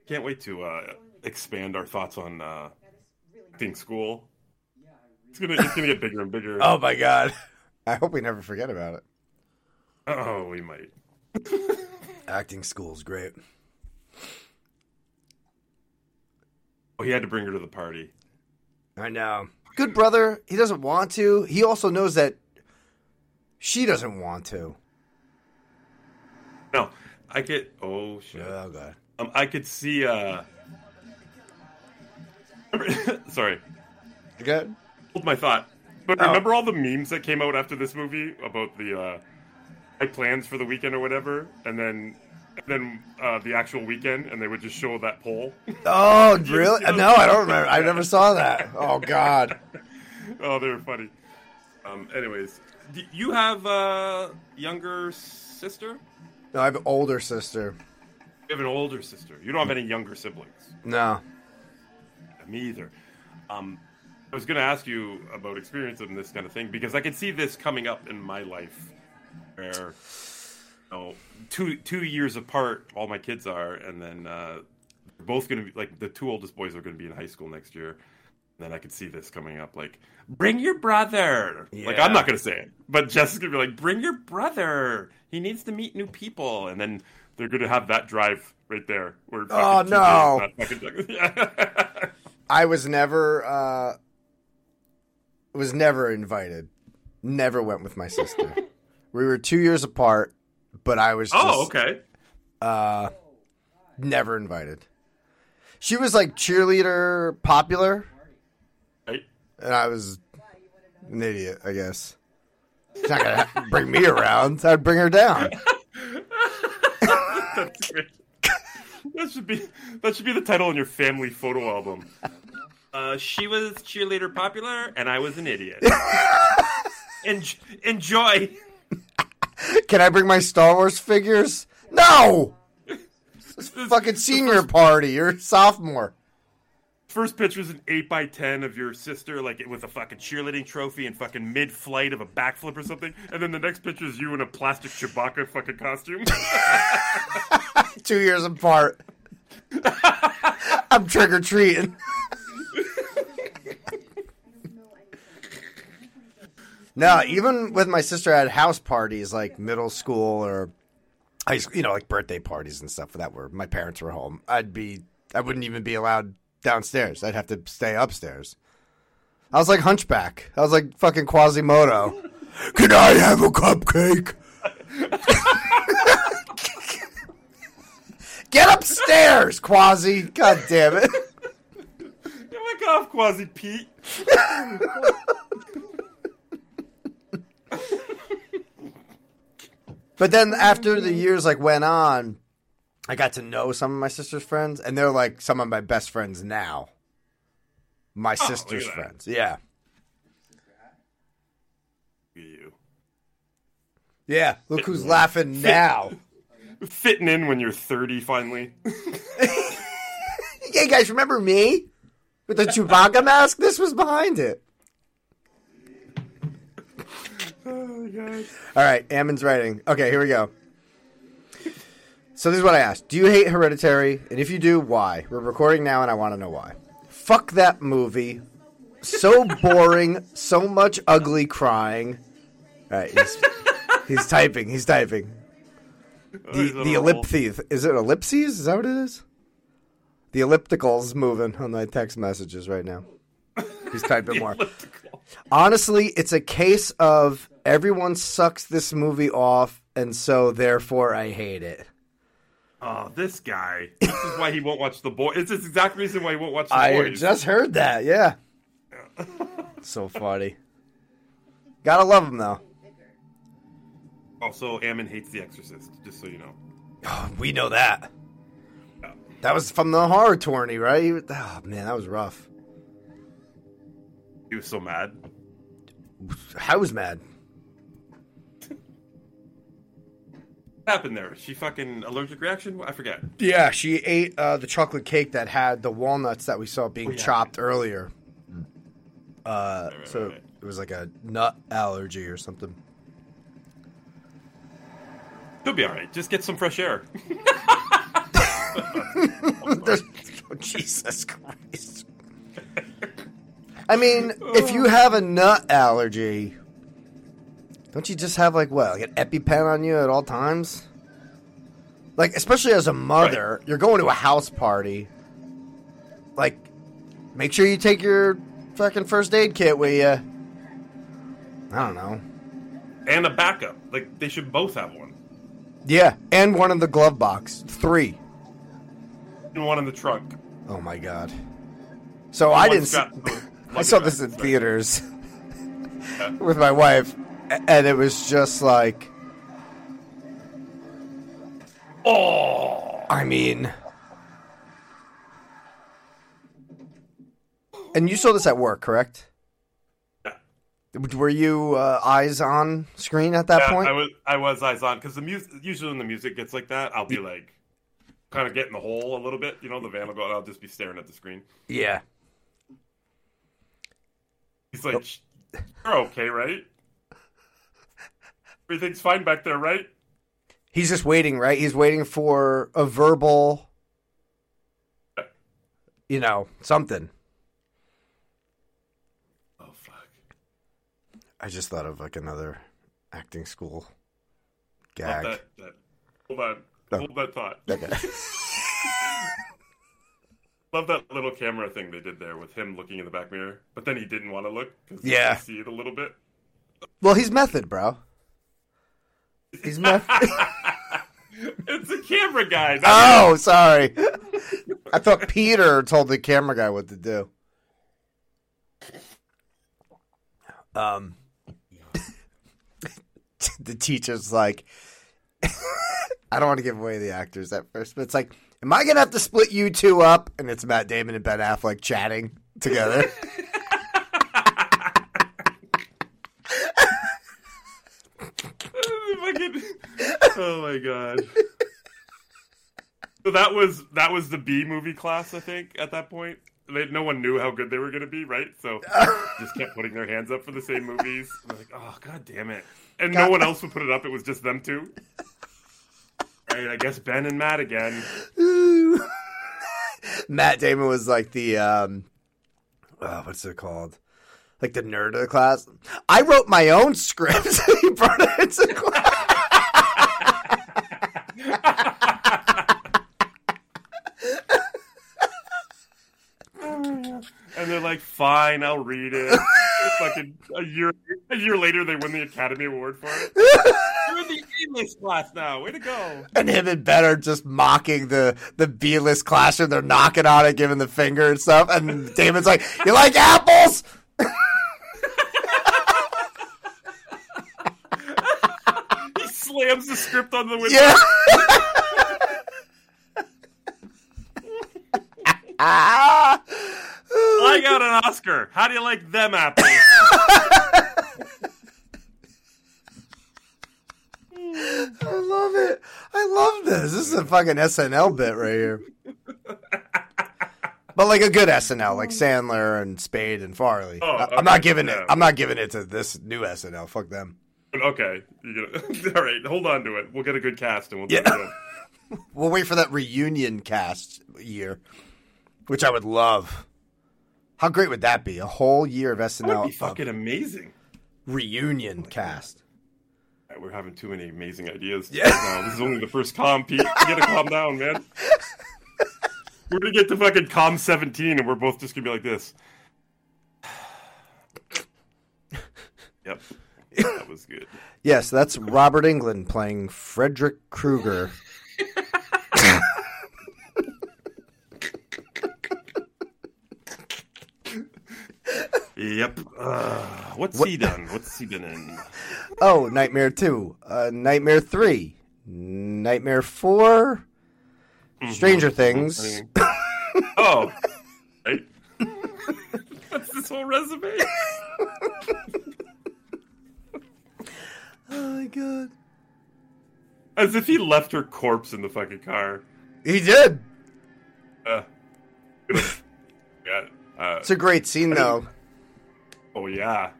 Can't wait to uh, expand our thoughts on uh, acting school. It's gonna it's gonna get bigger and bigger. Oh my god. I hope we never forget about it. Oh, we might. Acting school's great. Oh, he had to bring her to the party. I know. Good brother. He doesn't want to. He also knows that she doesn't want to. No, I get. Oh shit. Oh god. Um, I could see. uh Sorry, You good? hold my thought. But Oh. remember all the memes that came out after this movie about the uh my plans for the weekend or whatever, and then and then uh, the actual weekend, and they would just show that poll. Oh, really? No, I don't remember. I never saw that. Oh god. oh, they were funny. Um, anyways, do you have a younger sister? No, I have an older sister. You have an older sister. You don't have any younger siblings. No. Me either. Um, I was going to ask you about experience and this kind of thing because I could see this coming up in my life, where you know, two two years apart, all my kids are, and then uh, they're both going to be like the two oldest boys are going to be in high school next year. And then I could see this coming up, like bring your brother. Like I'm not going to say it, but Jess is going to be like, bring your brother. He needs to meet new people, and then they're going to have that drive right there. Where Oh, no. TJ is not fucking- I was never uh was never invited. Never went with my sister. we were 2 years apart, but I was just Oh, okay. uh never invited. She was like cheerleader popular Right. And I was an idiot, I guess. She's not gonna bring me around. I'd bring her down. That's great. that should be that should be the title on your family photo album. Uh, she was cheerleader popular, and I was an idiot. En- enjoy. Can I bring my Star Wars figures? No. This Fucking senior party. You're a sophomore. First picture is an eight by ten of your sister, like it with a fucking cheerleading trophy and fucking mid flight of a backflip or something, and then the next picture is you in a plastic Chewbacca fucking costume. Two years apart. I'm trick or treating. No, even with my sister at house parties, like middle school or high school, you know, like birthday parties and stuff that were my parents were home. I'd be, I wouldn't even be allowed downstairs. I'd have to stay upstairs. I was like Hunchback. I was like fucking Quasimodo. Can I have a cupcake? Get upstairs, Quasi. God damn it. Get back off, Quasi Pete. But then after the years like went on, I got to know some of my sister's friends, and they're like some of my best friends now. My oh, sister's at that. friends, yeah, You yeah. Look who's laughing now. fitting in when you're 30 finally. hey guys, remember me with the Chewbacca mask? This was behind it. oh. All right, Ammon's writing. Okay, here we go. So this is what I asked: Do you hate Hereditary? And if you do, why? We're recording now, and I want to know why. Fuck that movie. So boring. so much ugly crying. All right, he's, he's typing. He's typing. The the ellipses. Is it ellipses? Is that what it is? The ellipticals moving on my text messages right now. He's typing more. Honestly, it's a case of everyone sucks this movie off, and so therefore I hate it. Oh, this guy. This is why he won't watch the boy. It's the exact reason why he won't watch the boy. I boys. just heard that. Yeah. so funny. Gotta love him though. Also, Ammon hates The Exorcist, just so you know. Oh, we know that. That was from the horror tourney, right? He was- Oh man, that was rough. He was so mad. I was mad. Happened there? She fucking allergic reaction? I forget. Yeah, she ate uh, the chocolate cake that had the walnuts that we saw being yeah. chopped earlier. Uh, right, so right. it was like a nut allergy or something. He'll be alright. Just get some fresh air. Oh, Jesus Christ. I mean, if you have a nut allergy, don't you just have like what, like an EpiPen on you at all times? Like, especially as a mother, you're going to a house party. Like, make sure you take your fucking first aid kit with you. I don't know. and a backup. Like, they should both have one. Yeah, and one in the glove box. Three. And one in the trunk. Oh my god. So I didn't. See, I saw this in theaters with my wife, and it was just like, Oh! I mean, and you saw this at work, correct? Yeah. Were you uh, eyes on screen at that Yeah, point? I was I was eyes on because the music usually when the music gets like that, I'll be like kind of get in the hole a little bit. You know, the van will go and I'll just be staring at the screen. yeah. He's like, "Shh, "You're okay, right? Everything's fine back there, right?" He's just waiting, right? He's waiting for a verbal, you know, something. Oh fuck! I just thought of like another acting school gag. that, that. Hold on. No. Hold that thought. Okay. Love that little camera thing they did there with him looking in the back mirror, but then he didn't want to look because he Yeah. see it a little bit. well, he's method, bro. He's method. It's a camera guy. oh, sorry. I thought Peter told the camera guy what to do. Um, the teacher's like, I don't want to give away the actors at first, but it's like, am I gonna have to split you two up? And it's Matt Damon and Ben Affleck chatting together. Oh my god. So that was that was the B movie class, I think, at that point. They, no one knew how good they were going to be, right? So just kept putting their hands up for the same movies. They're like, oh god damn it! And no one else would put it up. It was just them two. Right, I guess Ben and Matt again. Matt Damon was like the um, uh, what's it called? like the nerd of the class. I wrote my own script. he brought it into class. And they're like, "Fine, I'll read it." Fucking a year, a year later, they win the Academy Award for it. You're in the A-list class now. Way to go! and him and Ben are just mocking the the B list classroom. They're knocking on it, giving the finger and stuff. And Damon's like, "You like apples?" He slams the script on the window. Yeah. ah. I got an Oscar. How do you like them apples? I love it. I love this. This is a fucking SNL bit right here. But like a good SNL, like Sandler and Spade and Farley. Oh, I- I'm not okay, giving it. I'm not giving it to this new SNL. Fuck them. okay, gonna, all right. Hold on to it. We'll get a good cast and we'll do Yeah. it. We'll wait for that reunion cast year, which I would love. How great would that be? A whole year of SNL. That would be fucking amazing. reunion oh cast. All right, We're having too many amazing ideas. Yeah. Now. This is only the first com, Pete. You gotta calm down, man. We're gonna get to fucking com 17 and we're both just gonna be like this. Yep. That was good. Yes, that's Robert Englund playing Frederick Krueger. Yep. Uh, what's What- he done? What's he been in? Oh, Nightmare 2, uh, Nightmare 3, Nightmare 4, Stranger Things. Oh, right. That's this whole resume. Oh my god. As if he left her corpse in the fucking car. He did. Uh, yeah. Uh, It's a great scene, though. Oh yeah.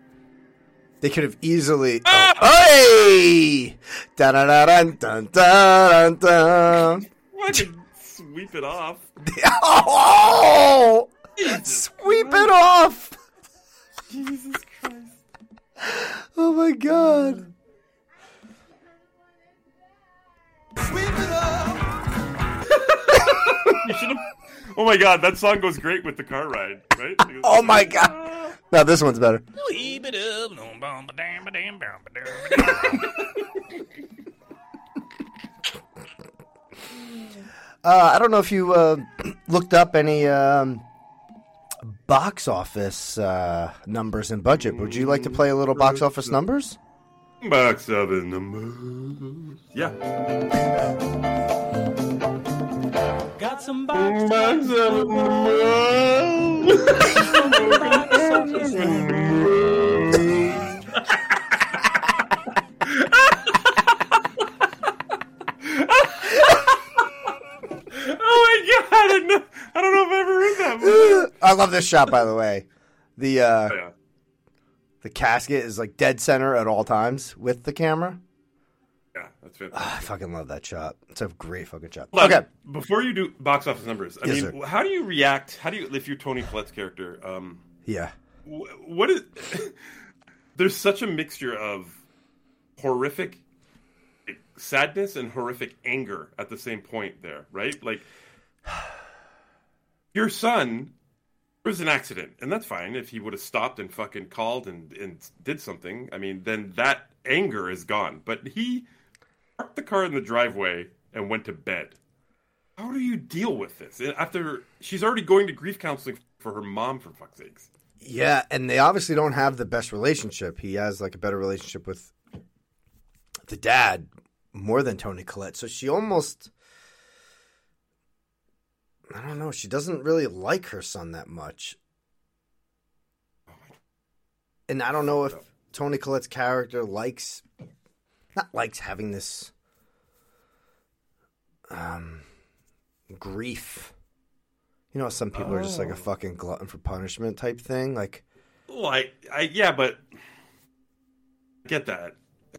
They could have easily. Ah! Oh, hey! Dun dun dun dun dun dun. Fucking sweep it off. Oh! Sweep it off! Jesus Christ. Oh my god. You should have. Oh my god, that song goes great with the car ride, right? Oh my god. Now this one's better. Uh, I don't know if you uh, looked up any um, box office uh, numbers and budget. Would you like to play a little box office numbers? Box office numbers. Yeah. Got some box Box office Oh my god! I don't know, I don't know if I've ever heard that movie. I love this shot, by the way. The uh, Oh, yeah. the casket is like dead center at all times with the camera. Yeah, that's fantastic. I fucking love that shot. It's a great fucking shot. Okay. Before you do box office numbers, I Yes, mean, sir. how do you react? How do you, if you're Toni Collette's character, um, Yeah. what is? there's such a mixture of horrific sadness and horrific anger at the same point there, right? Like your son was an accident, and that's fine. If he would have stopped and fucking called and, and did something, I mean, then that anger is gone. But he parked the car in the driveway and went to bed. How do you deal with this after she's already going to grief counseling for her mom? For fuck's sakes. Yeah, and they obviously don't have the best relationship. He has like a better relationship with the dad more than Toni Collette. So she almost I don't know, she doesn't really like her son that much. And I don't know if Toni Collette's character likes not likes having this um grief. You know, some people are just like a fucking glutton for punishment type thing. Like, Well, I, I yeah, but I get that,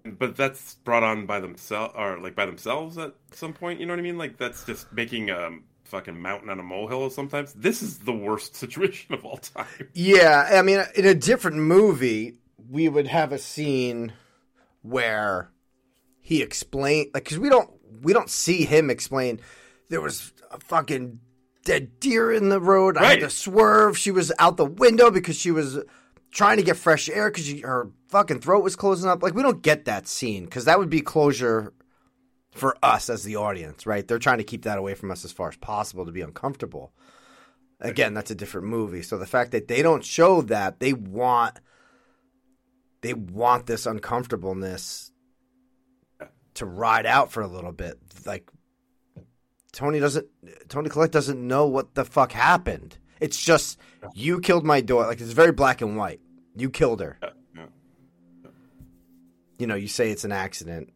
but that's brought on by themselves or like by themselves at some point. You know what I mean? Like that's just making a fucking mountain on a molehill sometimes. This is the worst situation of all time. Yeah, I mean, in a different movie, we would have a scene where he explained, like, because we don't we don't see him explain. There was a fucking dead deer in the road. I had to swerve. She was out the window because she was trying to get fresh air because her fucking throat was closing up. Like, we don't get that scene because that would be closure for us as the audience, right? They're trying to keep that away from us as far as possible to be uncomfortable. Again, that's a different movie. So the fact that they don't show that, they want they want this uncomfortableness to ride out for a little bit. Like Toni doesn't Toni Collette doesn't know what the fuck happened. It's just you killed my daughter. Like it's very black and white. You killed her. Yeah, yeah. You know, you say it's an accident.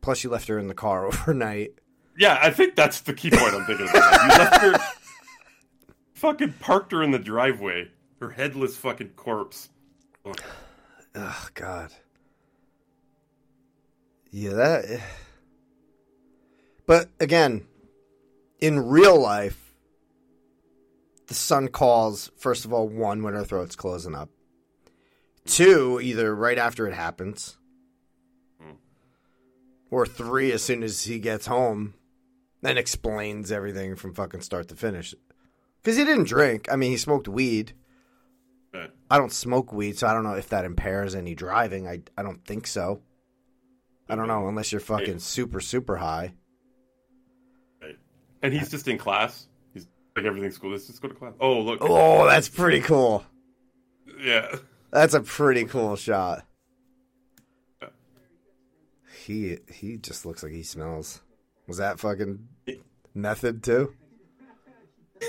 Plus you left her in the car overnight. Yeah, I think that's the key point I'm thinking about. You left her fucking parked her in the driveway. Her headless fucking corpse. Oh God. Yeah, that. Eh. But again, in real life, the son calls first of all one when her throat's closing up. Two, either right after it happens, hmm. or three as soon as he gets home, and explains everything from fucking start to finish. Because he didn't drink. I mean, he smoked weed. Eh. I don't smoke weed, so I don't know if that impairs any driving. I I don't think so. I don't know unless you're fucking Right. super super high. Right. And he's just in class. He's like everything's cool. Let's just go to class. Oh look. Oh, that's pretty cool. Yeah. That's a pretty cool shot. He he just looks like he smells. Was that fucking method too?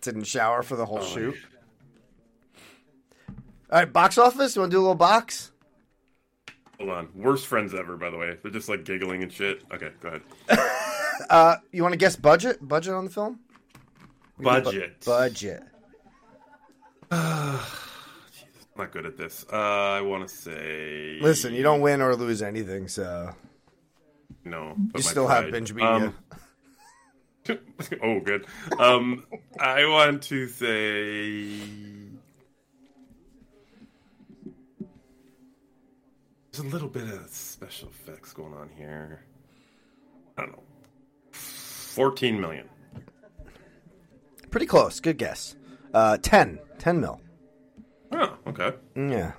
Didn't shower for the whole oh, shoot. All right, box office. You want to do a little box? Hold on. Worst friends ever, by the way. They're just like giggling and shit. Okay, go ahead. Uh, you want to guess budget? Budget on the film? Do bu- Budget. budget. Not good at this. Uh, I want to say. Listen, you don't win or lose anything, so No. you still have binge media. Um, oh, good. Um, I want to say. There's a little bit of special effects going on here. I don't know. 14 million. Pretty close. Good guess. Uh, 10. 10 mil. Oh, okay. Yeah.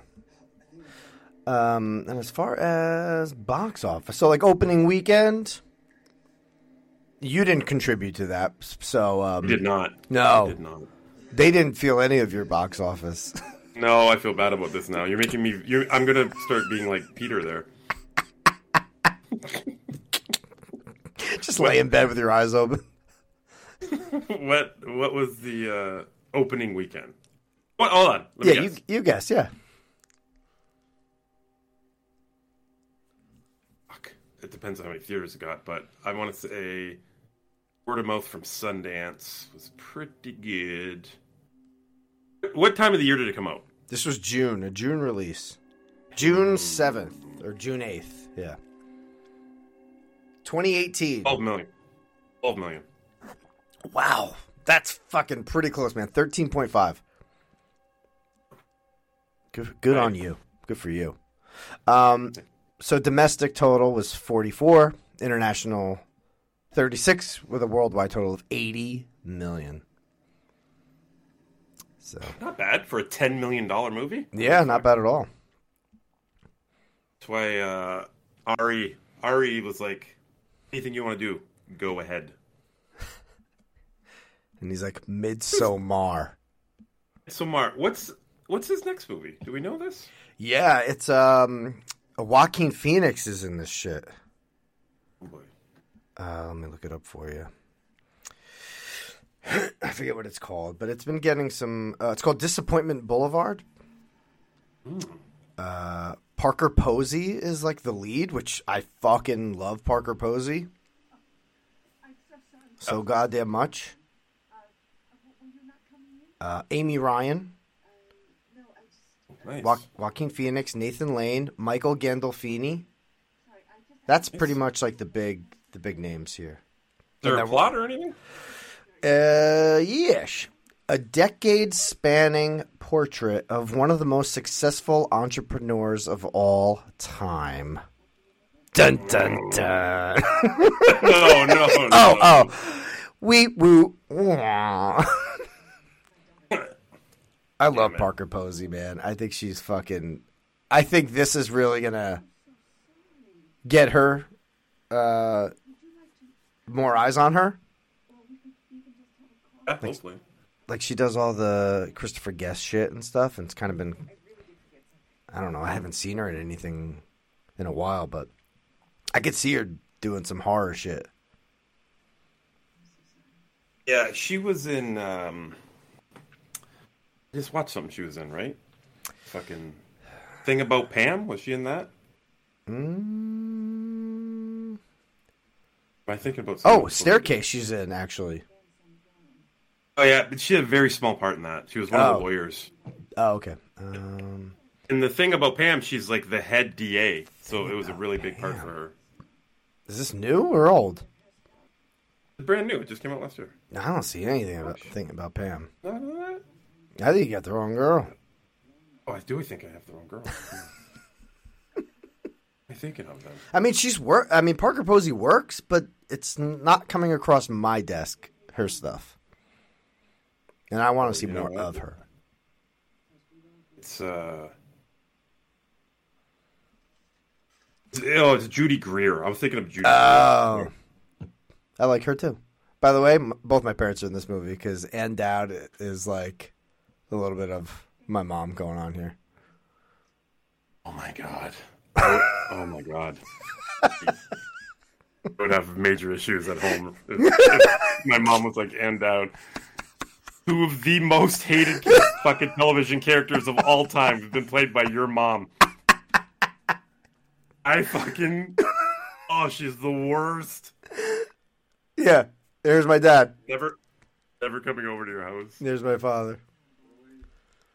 Um, and as far as box office, so like opening weekend, you didn't contribute to that. So um, You did not. No. You did not. they didn't feel any of your box office. No, I feel bad about this now. You're making me. You're, I'm gonna start being like Peter there. Just lay in bed with your eyes open. what What was the uh, opening weekend? What? Hold on. Let me Yeah, you guess. you guess. Yeah. Fuck. It depends on how many theaters it got, but I want to say word of mouth from Sundance was pretty good. What time of the year did it come out? This was June, a June release. June 7th or June 8th. Yeah. 2018. 12 million. 12 million. Wow. That's fucking pretty close, man. 13.5. Good, good on you. Good for you. Um, so domestic total was 44, international 36 with a worldwide total of 80 million. So, Not bad for a $10 million movie. yeah, not bad at all. That's why uh, Ari Ari was like, anything you want to do, go ahead. And he's like Midsommar. So, Mark, what's what's his next movie? Do we know this? Yeah, it's um Joaquin Phoenix is in this shit. Oh boy. Uh, let me look it up for you. I forget what it's called, but it's been getting some. Uh, it's called Disappointment Boulevard. Uh, Parker Posey is like the lead, which I fucking love. Parker Posey so goddamn much. Uh, Amy Ryan, Nice. jo- Joaquin Phoenix, Nathan Lane, Michael Gandolfini. That's pretty much like the big the big names here. there And a plot or anything? Uh, yeesh. A decade spanning portrait of one of the most successful entrepreneurs of all time. Dun dun dun. No, no, no. oh, oh. We woo. I love it. Parker Posey, man. I think she's fucking. I think this is really gonna get her uh, more eyes on her. Yeah, hopefully. like she does all the Christopher Guest shit and stuff, and it's kind of been. I don't know. I haven't seen her in anything in a while, but I could see her doing some horror shit. Yeah, she was in. um I just watched something she was in, right? Fucking thing about Pam. Was she in that? Mm. Am I thinking about? Oh, staircase. She's in actually. Oh yeah, but she had a very small part in that. She was one of Oh. the lawyers. Oh, okay. Um, And the thing about Pam, she's like the head DA, so it was a really big part for her. is this new or old? It's brand new. It just came out last year. I don't see anything about thing about Pam. No. I think you got the wrong girl. Oh, I do think I have the wrong girl. What am I thinking of them? I mean, she's work. I mean, Parker Posey works, but it's not coming across my desk. Her stuff, and I want to see You more of her. It's uh. Oh, it's Judy Greer. I was thinking of Judy. Oh, Greer. I like her too. By the way, m- both my parents are in this movie because Ann Dowd is like a little bit of my mom going on here. Oh my god. oh my god. I would have major issues at home if, if my mom was like Ann Dowd. Two of the most hated fucking television characters of all time have been played by your mom. I fucking. Oh, she's the worst. Yeah, there's my dad. Never, never coming over to your house. There's my father.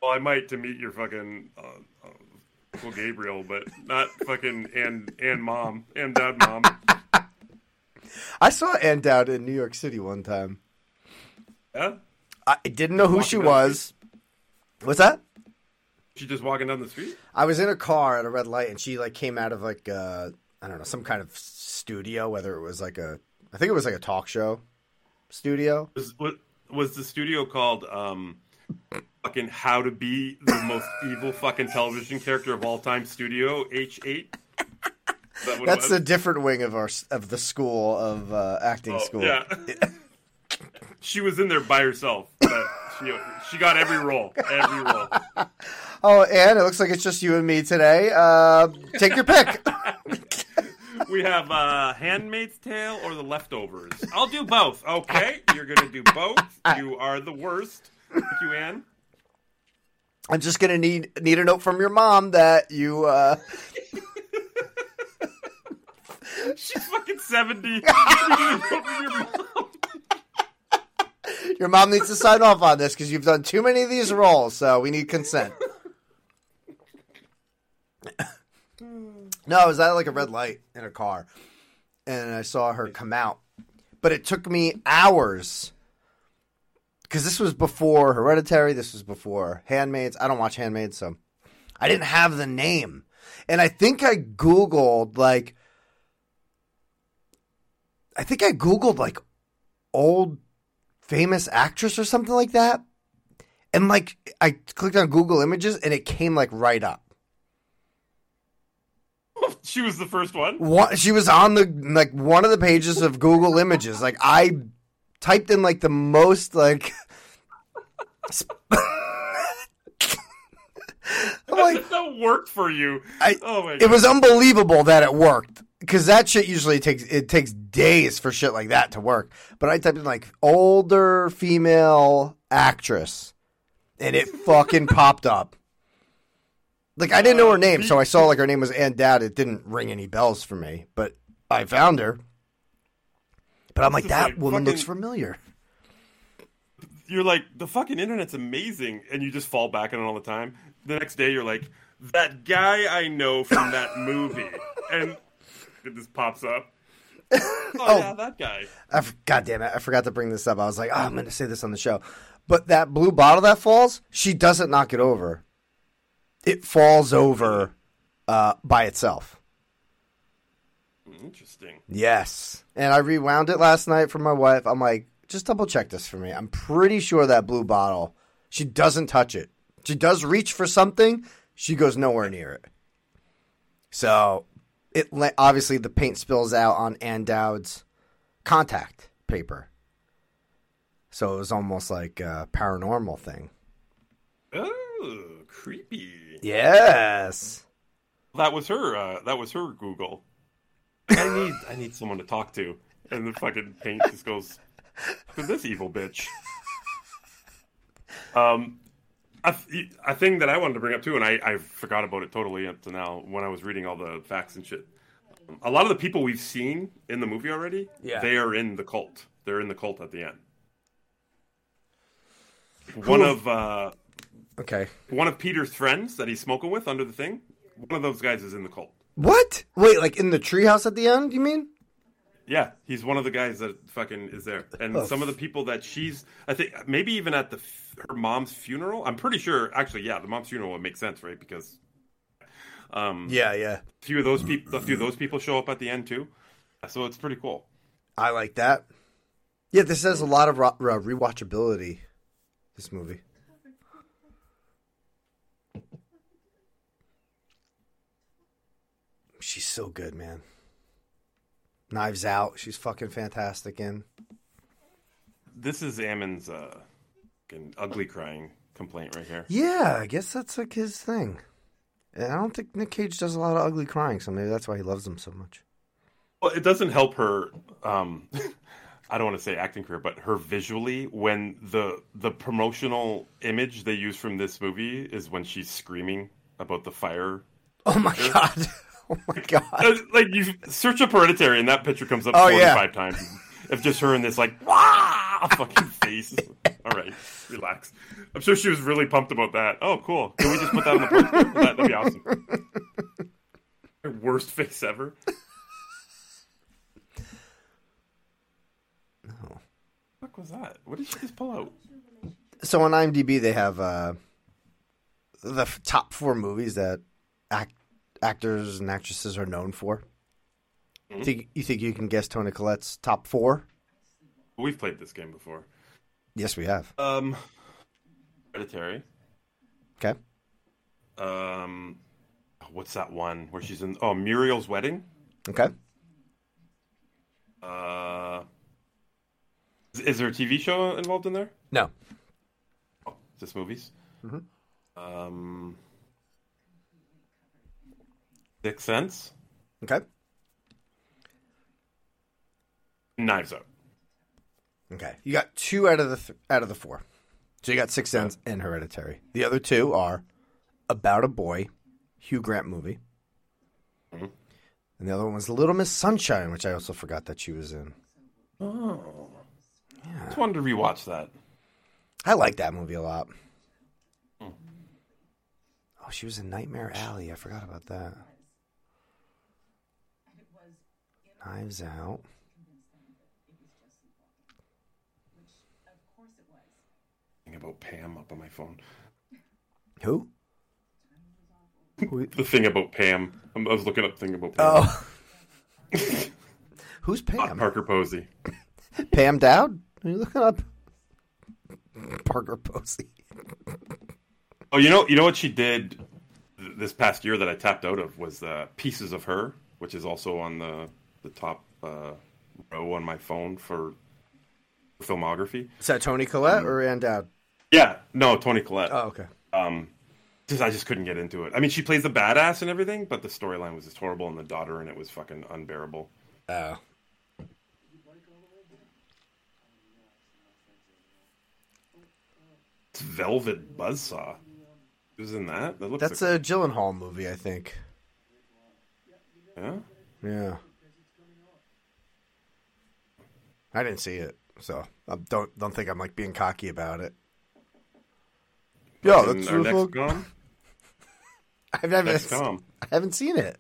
Well, I might to meet your fucking uh, uh, Uncle Gabriel, but not fucking and and mom and dad mom. I saw Ann Dowd in New York City one time. Yeah, I didn't know who she was. What's that? she just walking down the street. I was in a car at a red light, and she like came out of like uh, I don't know some kind of studio, whether it was like a I think it was like a talk show studio. Was what was the studio called? Um, fucking how to be the most evil fucking television character of all time. Studio H eight. That That's a different wing of our of the school of uh, acting school. Oh, Yeah. she was in there by herself. But she she got every role. Every role. Oh, and it looks like it's just you and me today. Uh, take your pick. We have uh, Handmaid's Tale or The Leftovers. I'll do both. Okay, you're gonna do both. You are the worst. Thank you, Ann. I'm just gonna need need a note from your mom that you. Uh, She's fucking seventy. You need to go to your mom. needs to sign off on this because you've done too many of these roles, so we need consent. no, I was at like a red light in a car, and I saw her come out, but it took me hours because this was before Hereditary. This was before Handmaids. I don't watch Handmaids, so I didn't have the name, and I think I googled like. I think I googled like old famous actress or something like that. And like I clicked on Google Images and it came like right up. She was the first one. One, she was on the like one of the pages of Google Images. Like I typed in like the most like I'm like that worked for you. I, Oh my God. it was unbelievable that it worked because that shit usually takes it takes days for shit like that to work. But I typed in like older female actress, and it fucking popped up. Like I didn't know her name, so I saw like her name was Ann Dowd. It didn't ring any bells for me, but I found her. But I'm like, that like woman looks familiar. You're like the fucking internet's amazing, and you just fall back on it all the time. The next day, you're like that guy I know from that movie, and it just pops up. Oh, yeah, that guy. I God damn it! I forgot to bring this up. I was like, oh, I'm going to say this on the show. But that blue bottle that falls, she doesn't knock it over. It falls over uh, by itself. Interesting. Yes. And I rewound it last night for my wife. I'm like, just double check this for me. I'm pretty sure that blue bottle, she doesn't touch it. She does reach for something, she goes nowhere near it. So, it obviously the paint spills out on Ann Dowd's contact paper. So it was almost like a paranormal thing. Oh, creepy. Yes. That was her. Uh, that was her Google. I need. I need someone to talk to, and the fucking paint just goes. To this evil bitch. Um, a, th- a thing that I wanted to bring up too, and I, I forgot about it totally up to now when I was reading all the facts and shit. A lot of the people we've seen in the movie already, Yeah. they are in the cult. They're in the cult at the end. One of uh, Okay. one of Peter's friends that he's smoking with under the thing. One of those guys is in the cult. What? Wait, like in the treehouse at the end, you mean? Yeah, he's one of the guys that fucking is there. And Oh. some of the people that she's, I think, maybe even at the her mom's funeral. I'm pretty sure. Actually, yeah, the mom's funeral would make sense, right? Because um, Yeah, yeah. a few of those people, a few of those people show up at the end too. So it's pretty cool. I like that. Yeah, this has a lot of ro- uh, rewatchability. This movie. She's so good, man. Knives Out. She's fucking fantastic in. This is Ammon's uh, ugly crying complaint right here. Yeah, I guess that's like his thing. And I don't think Nick Cage does a lot of ugly crying, so maybe that's why he loves him so much. Well, it doesn't help her. Um, I don't want to say acting career, but her visually when the the promotional image they use from this movie is when she's screaming about the fire. Oh my god. Oh my god. Like you search up Hereditary and that picture comes up Oh, four yeah. five times of just her in this like wah fucking face. All right, relax. I'm sure she was really pumped about that. Oh, cool. Can we just put that on the poster? That, that'd be awesome. Her worst face ever. No. What was that? What did she just pull out? So on IMDb, they have uh, the f- top four movies that act- actors and actresses are known for. Think, you think you can guess Toni Collette's top four? We've played this game before. Yes, we have. Um, Hereditary. Okay. Um, what's that one where she's in? Oh, Muriel's wedding. Okay. Uh, is, is there a TV show involved in there? No. Oh, just movies. Mhm. Um, Sixth Sense, Okay. Knives Out. Okay. You got two out of the th- out of the four. So you got Sixth Sense and Hereditary. The other two are About a Boy, Hugh Grant movie, Mhm. and the other one was Little Miss Sunshine, which I also forgot that she was in. Oh, just wanted to rewatch that. I like that movie a lot. Oh, she was in Nightmare Alley. I forgot about that. Knives Out. About Pam up on my phone. Who? The thing about Pam. I'm- was looking up thing about Pam. Oh. Who's Not Pam? Parker Posey. Pam Dowd? Are you looking up? Parker Posey. Oh, you know, you know what she did th- this past year that I tapped out of was uh, "Pieces of Her," which is also on the the top uh, row on my phone for filmography. Is that Toni Collette or Ann Dowd? Yeah, no, Toni Collette. Oh, okay. Um, just I just couldn't get into it. I mean, she plays the badass and everything, but the storyline was just horrible, and the daughter in it was fucking unbearable. Oh. It's Velvet Buzzsaw. Who's in that? That looks That's like, a Gyllenhaal movie, I think. yeah. Yeah. I didn't see it, so I don't don't think I'm like being cocky about it. Yeah, Fucking that's our next fuck- com. I've never, Next com. I haven't seen it.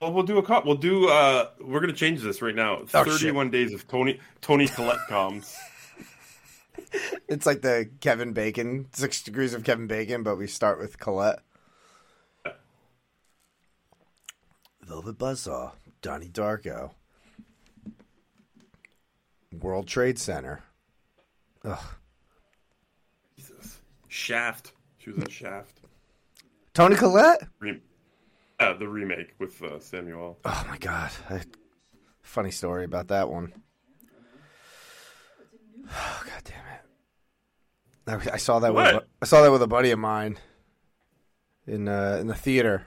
Well, we'll do a cop. We'll do. uh We're gonna change this right now. Oh, shit. Thirty-one days of Toni Toni Collette comes. It's like the Kevin Bacon, Six Degrees of Kevin Bacon, but we start with Collette. Velvet Buzzsaw, Donnie Darko, World Trade Center. Ugh. Jesus. Shaft. She was in Shaft. Toni Collette? Re- uh, the remake with uh, Samuel. Oh my god. I, funny story about that one. Oh god damn it. I, I saw that with I saw that with a buddy of mine in uh, in the theater.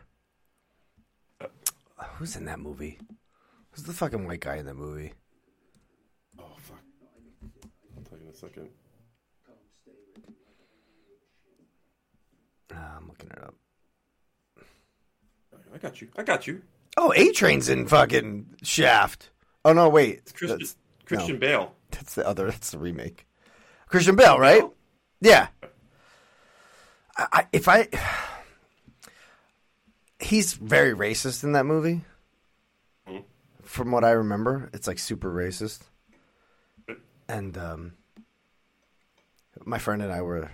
Who's in that movie? Who's the fucking white guy in that movie? Oh fuck. I'll tell you in a second. Uh, I'm looking it up. I got you. I got you. Oh, A Train's in fucking Shaft. Oh no, wait. Christian, That's, Christian Bale. that's the other. That's the remake. Christian Bale, right? Yeah. I, I, if I, he's very racist in that movie. Hmm. From what I remember, it's like super racist. And um, my friend and I were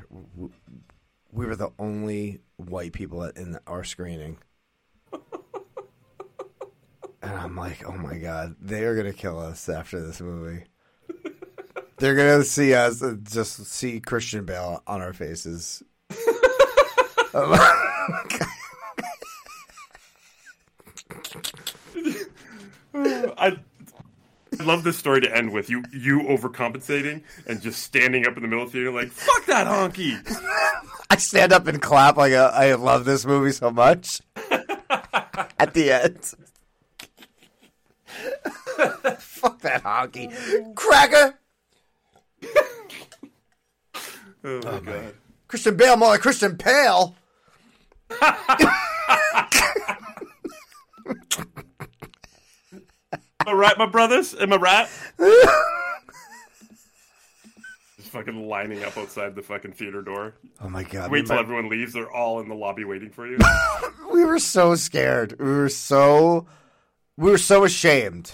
we were the only white people in our screening. And I'm like, oh my god, they are gonna kill us after this movie. They're gonna see us just see Christian Bale on our faces. I I love this story to end with you you overcompensating and just standing up in the middle of the theater like fuck that honky. I stand up and clap like a, I love this movie so much. At the end. Fuck that honky. Cracker! Oh my oh, god. Christian Bale, more like Christian Pale. Am I right, my brothers? Am I right? Just fucking lining up outside the fucking theater door. Oh my god. Wait till my- everyone leaves. They're all in the lobby waiting for you. we were so scared. We were so we were so ashamed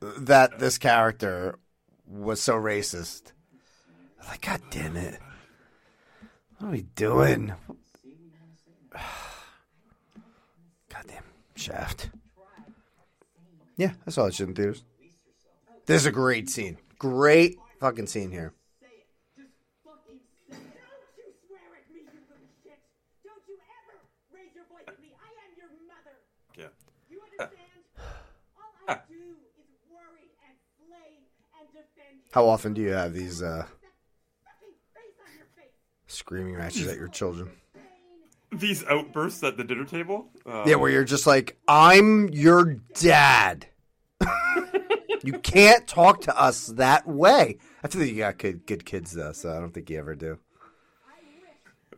that this character was so racist. Like, God damn it. What are we doing? Goddamn Shaft. Yeah, I saw that shit in theaters. This is a great scene. Great fucking scene here. Don't you swear at me, you little shit! Don't you ever raise your voice at me! I am your mother! yeah. You understand? All I do is worry and slay and defend you. How often do you have these uh, That fucking face on your face! screaming matches at your children? These outbursts at the dinner table. Uh, Yeah, where you're just like, I'm your dad. you can't talk to us that way. I feel like you got good, good kids though, so I don't think you ever do.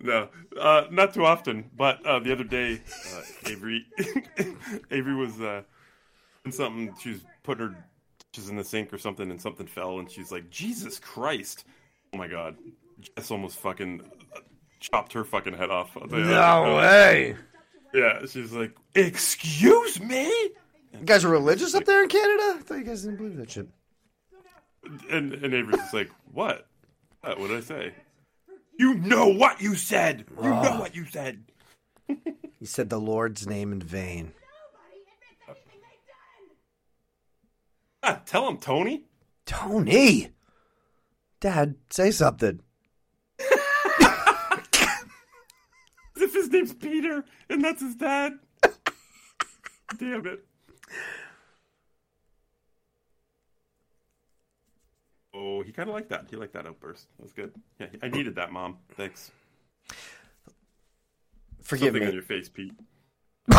No, uh, not too often. But uh, the other day, uh, Avery, Avery was uh, doing something. She was putting her dishes in the sink or something, and something fell, and she's like, "Jesus Christ! Oh my God!" Jess almost fucking chopped her fucking head off. No way. Yeah, she's like, "Excuse me," You guys are religious up there in Canada? I thought you guys didn't believe that shit. and and Avery's just like, "What? Uh, what did I say?" You know what you said. You know what you said. You said the Lord's name in vain. Nobody admits anything they've done! Ah, tell him, Tony. Tony! Dad, say something. As if his name's Peter and that's his dad. Damn it. Oh, he kind of liked that. He liked that outburst. That was good. Yeah, I needed that, Mom. Thanks. Forgive Something on me. your face, Pete.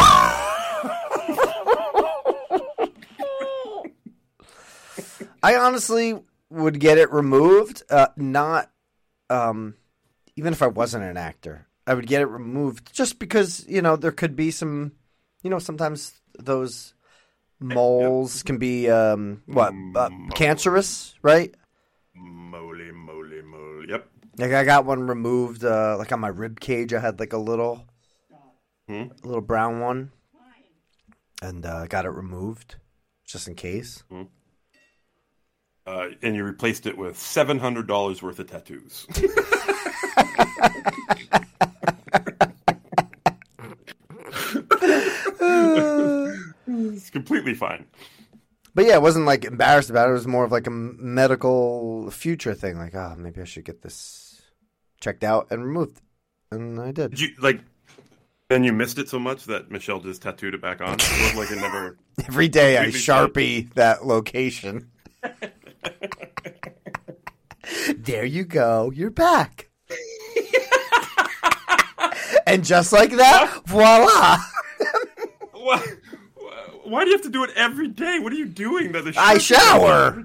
I honestly would get it removed. Uh, not, um, even if I wasn't an actor, I would get it removed just because you know there could be some, you know, sometimes those moles can be um, what uh, cancerous, right? Moly, moly, moly. Yep. Like I got one removed, uh, like on my rib cage. I had like a little, Hmm? a little brown one, and uh, got it removed just in case. Uh, and you replaced it with seven hundred dollars worth of tattoos. completely fine. But yeah, it wasn't like embarrassed about it. It was more of like a medical future thing. Like, oh, maybe I should get this checked out and removed. And I did. Did you like? Then you missed it so much that Michelle just tattooed it back on. It like it never. Every day I sharpie that location. there you go. You're back. and just like that, voila. Why, why do you have to do it every day? What are you doing? That the I shower.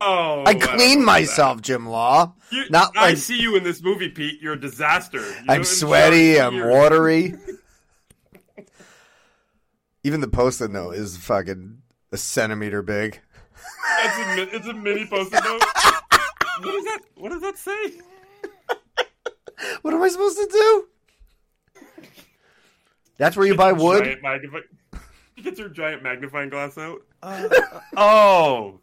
Oh, I clean know myself, Jim Law. You- Not I see you in this movie, Pete. You're a disaster. You I'm sweaty, I'm years. watery. Even the post-it note is fucking a centimeter big. It's a, it's a mini post-it note. what does that? What does that say? What am I supposed to do? That's where you buy wood. Giant gets her giant magnifying glass out. oh.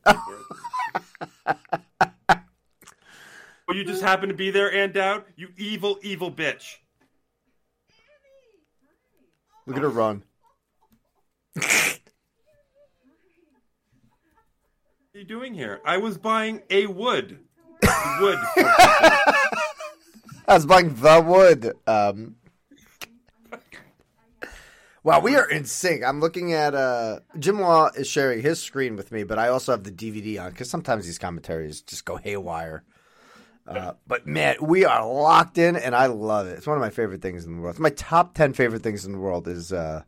well, you just happen to be there, Ann Dowd. You evil, evil bitch. Look at her run. What are you doing here? I was buying a wood. Wood. I was buying the wood. Um, wow, we are in sync. I'm looking at uh, Jim Law is sharing his screen with me, but I also have the DVD on because sometimes these commentaries just go haywire. Uh, but man, we are locked in, and I love it. It's one of my favorite things in the world. It's my top ten favorite things in the world is uh,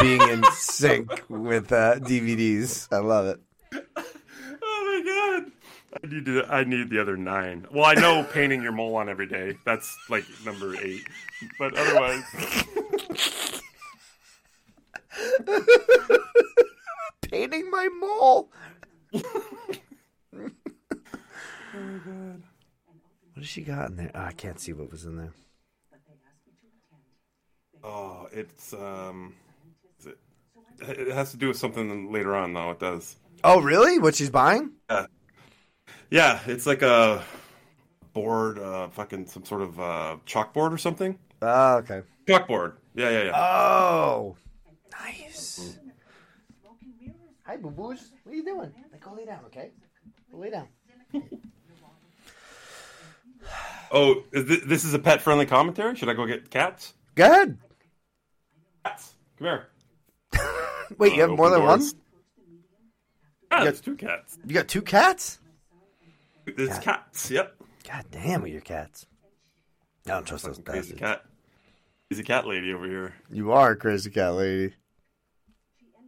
being in sync with uh, DVDs. I love it. oh my god. I need to, I need the other nine. Well, I know painting your mole on every day. That's like number eight. But otherwise, Painting my mole. Oh god. What has she got in there? Oh, I can't see what was in there. oh, it's um, is it, it has to do with something later on, though. It does. Oh, really? What she's buying? Yeah, it's like a board, uh, fucking some sort of uh, chalkboard or something. Oh, okay. Chalkboard. Yeah, yeah, yeah. Oh, nice. Hi, boo boos. What are you doing? Like, go lay down, okay? Go lay down. oh, is thi- this is a pet-friendly commentary. Should I go get cats? Go ahead. Cats, come here. Wait, you have Uh, more than open one? doors. Yeah, there's two cats. You got two cats? There's Cat. cats. Yep. God damn with your cats. I don't trust those Fucking crazy bastards. cat. Crazy cat lady over here. You are a crazy cat lady.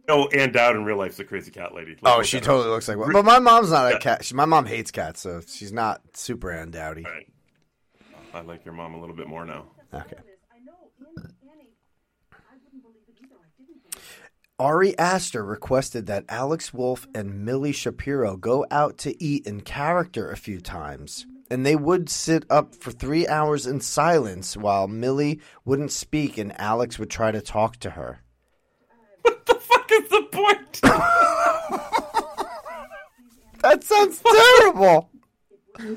Oh, Ann Dowd in real life is a crazy cat lady. Like, Oh, she her. totally looks like one. But my mom's not a Yeah. cat. She, my mom hates cats, so she's not super andouty. All right. I like your mom a little bit more now. Okay. I know, Annie, Annie, I wouldn't believe it either. I didn't believe it. Ari Aster requested that Alex Wolff and Millie Shapiro go out to eat in character a few times. And they would sit up for three hours in silence while Millie wouldn't speak and Alex would try to talk to her. What the fuck is the point? That sounds terrible.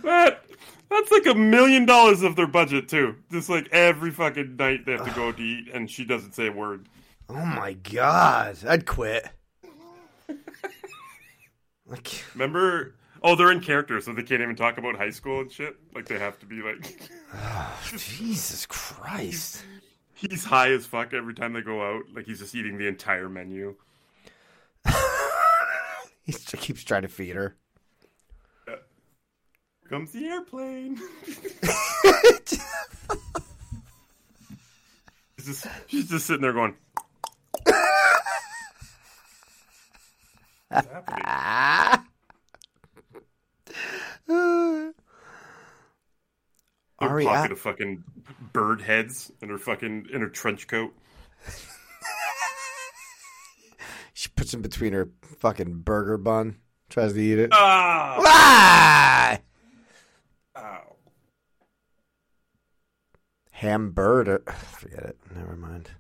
that that's like a million dollars of their budget too. Just like every fucking night they have to go out to eat, and she doesn't say a word. Oh my god. I'd quit. Like, Remember? Oh, they're in character, so they can't even talk about high school and shit. Like they have to be like, Jesus Christ. he's high as fuck every time they go out. Like he's just eating the entire menu. He keeps trying to feed her. Comes the airplane. she's, just, she's just sitting there going. What's happening? Her Ari pocket A- of fucking bird heads in her fucking in her trench coat puts in between her fucking burger bun, tries to eat it. Oh. Ah! Oh. Hamburger. Forget it. Never mind.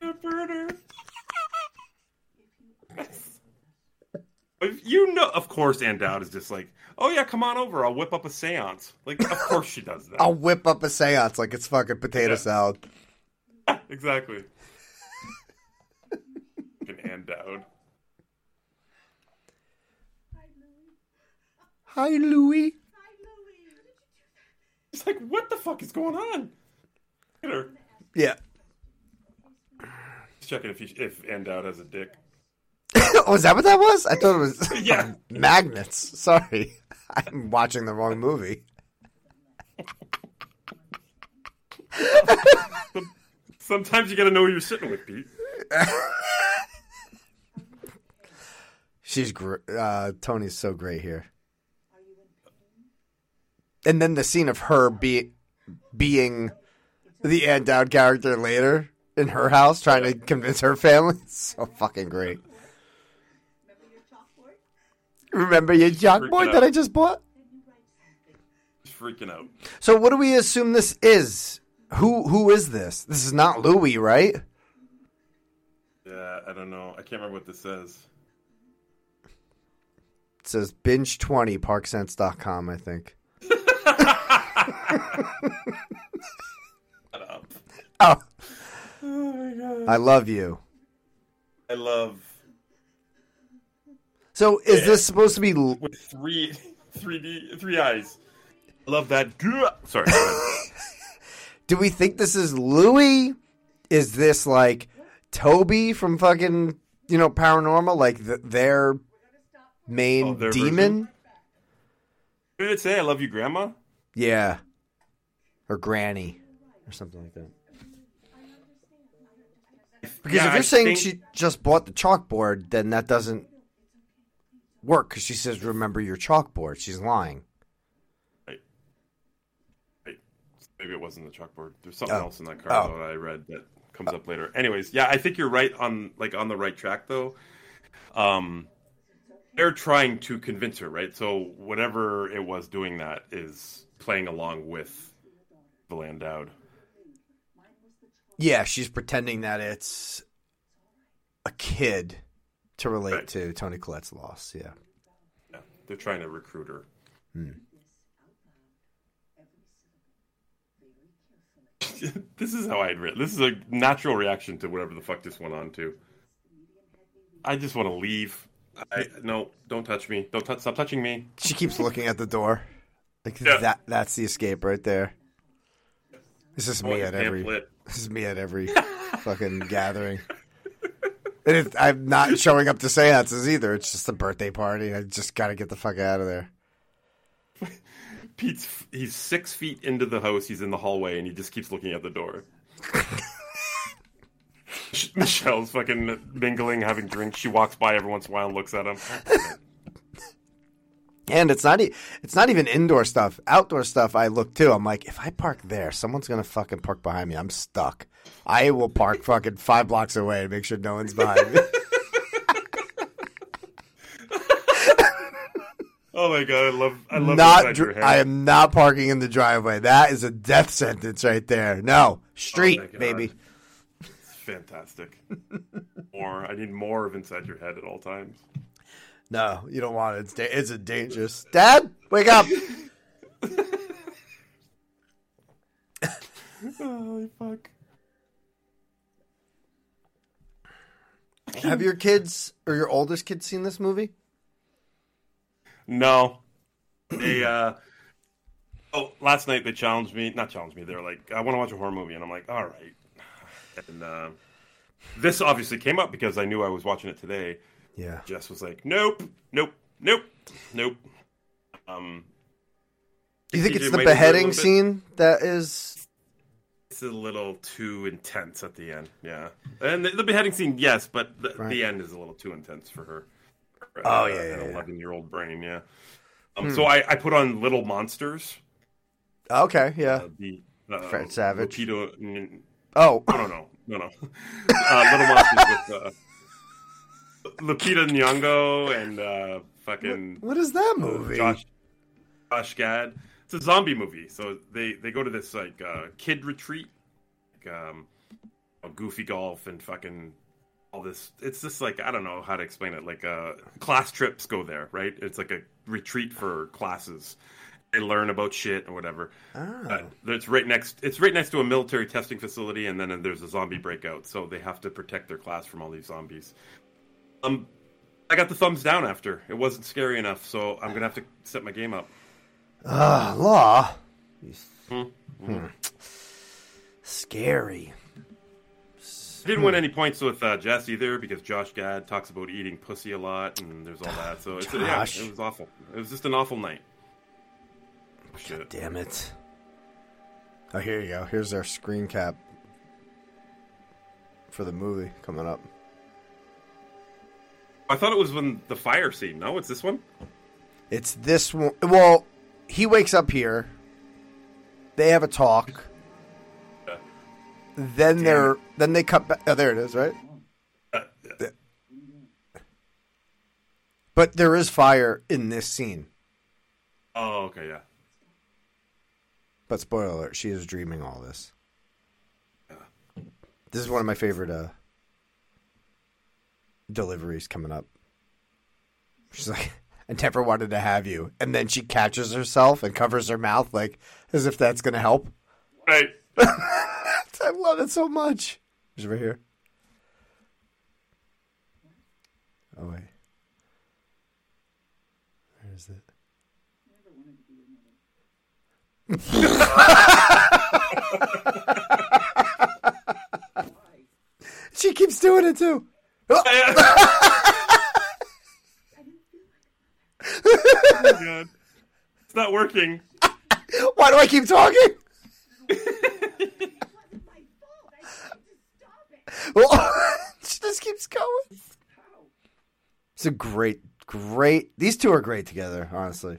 Hamburger. you know, of course, Ann Dowd is just like, oh yeah, come on over. I'll whip up a seance. Like, of course she does that. I'll whip up a seance like it's fucking potato yeah. salad. exactly. Ann Dowd. Hi, Louie. It's like, what the fuck is going on? Look at her. Yeah. Just checking if he, if Dowd has a dick. oh, is that what that was? I thought it was Yeah. magnets. Sorry. I'm watching the wrong movie. Sometimes you got to know who you're sitting with, Pete. She's gr- uh, Toni's so great here. And then the scene of her be- being the Ann Dowd character later in her house, trying to convince her family, so fucking great. Remember your chalkboard that I just bought? Freaking out. So, what do we assume this is? Who who is this? This is not Louis, right? Yeah, I don't know. I can't remember what this says. It says binge twenty parksense.com, I think. Oh. Shut up. Oh, Oh my god. I love you. I love So, is this supposed to be? L- with three, three D, three eyes. I love that. Sorry. Do we think this is Louis? Is this like Toby from fucking you know paranormal, like th their main Oh, their demon? Did it say "I love you, Grandma"? Yeah, or Granny, or something like that. Because Yeah, if you're I saying think- she just bought the chalkboard, then that doesn't work. Because she says, "Remember your chalkboard." She's lying. Right. Right. Maybe it wasn't the chalkboard. There's something Oh. else in that card Oh. that I read that comes up later. Anyways, yeah, I think you're right on like on the right track though. Um, they're trying to convince her, right? So whatever it was doing that is playing along with the Ann Dowd. Yeah, she's pretending that it's a kid to relate Right. to Toni Collette's loss. Yeah. Yeah, they're trying to recruit her. this is how I'd read. This is a natural reaction to whatever the fuck this went on to. I just want to leave. I no, don't touch me. Don't touch. Stop touching me. She keeps looking at the door. Like Yeah. that that's the escape right there. This is I me your at every pamphlet. this is me at every fucking gathering. And it, I'm not showing up to seances either. It's just a birthday party. I just got to get the fuck out of there. Pete's he's six feet into the house. He's in the hallway, and he just keeps looking at the door. Michelle's fucking mingling, having drinks. She walks by every once in a while and looks at him. And it's not e- it's not even indoor stuff. Outdoor stuff I look too. I'm like, if I park there, someone's to fucking park behind me. I'm stuck. I will park fucking 5 blocks away and make sure no one's behind me. Oh my god, I love I love not dr- I am not parking in the driveway. That is a death sentence right there. No, street, Oh baby. It's fantastic. more. I need more of inside your head at all times. No, you don't want it. It's, da- it's a dangerous. Dad, wake up. Holy fuck. Have your kids or your oldest kids seen this movie? No. They uh Oh, last night they challenged me, not challenged me. They were like, "I want to watch a horror movie." And I'm like, "All right." And uh, this obviously came up because I knew I was watching it today. Yeah. Jess was like, "Nope, nope, nope, nope." Um Do you think TJ it's the beheading scene that is? It's a little too intense at the end, yeah. And the, the beheading scene, yes, but the, Right. the end is a little too intense for her. Oh, uh, yeah, an yeah. Hmm. eleven-year-old brain, yeah. Um, So I, I put on Little Monsters. Okay, yeah. Uh, the uh, Fred Savage. Lupita, mm, Oh, no, no, no, no, no. uh, Little Monsters with uh, Lupita Nyong'o and uh, fucking what is that movie? Josh Josh Gad. It's a zombie movie. So they they go to this like uh, kid retreat, like, um, a goofy golf and fucking all this. It's just like I don't know how to explain it. Like uh, class trips go there, right? It's like a retreat for classes. They learn about shit or whatever. Uh, it's right next. It's right next to a military testing facility, and then there's a zombie breakout. So they have to protect their class from all these zombies. Um, I got the thumbs down after. It wasn't scary enough, so I'm gonna have to set my game up. Ah, law. Hmm. Scary. I didn't win any points with uh, Jess either because Josh Gad talks about eating pussy a lot and there's all that. So it's yeah, it was awful. It was just an awful night. Shit. Damn it. Oh, here you go. Here's our screen cap for the movie coming up. I thought it was when the fire scene. No, it's this one. It's this one. Well, he wakes up here. They have a talk. Then they're then they cut back. Oh, there it is, right? Uh, But there is fire in this scene. oh, okay, yeah. But spoiler alert, she is dreaming all this. Yeah. This is one of my favorite uh, deliveries coming up. She's like, I never wanted to have you. And then she catches herself and covers her mouth like as if that's going to help. Right. I love it so much. She's right here. Oh, wait. Where is it? she keeps doing it too. Oh my god. It's not working. Why do I keep talking? my fault. I told you to stop it. Well, she just keeps going. It's a great, great. These two are great together, honestly.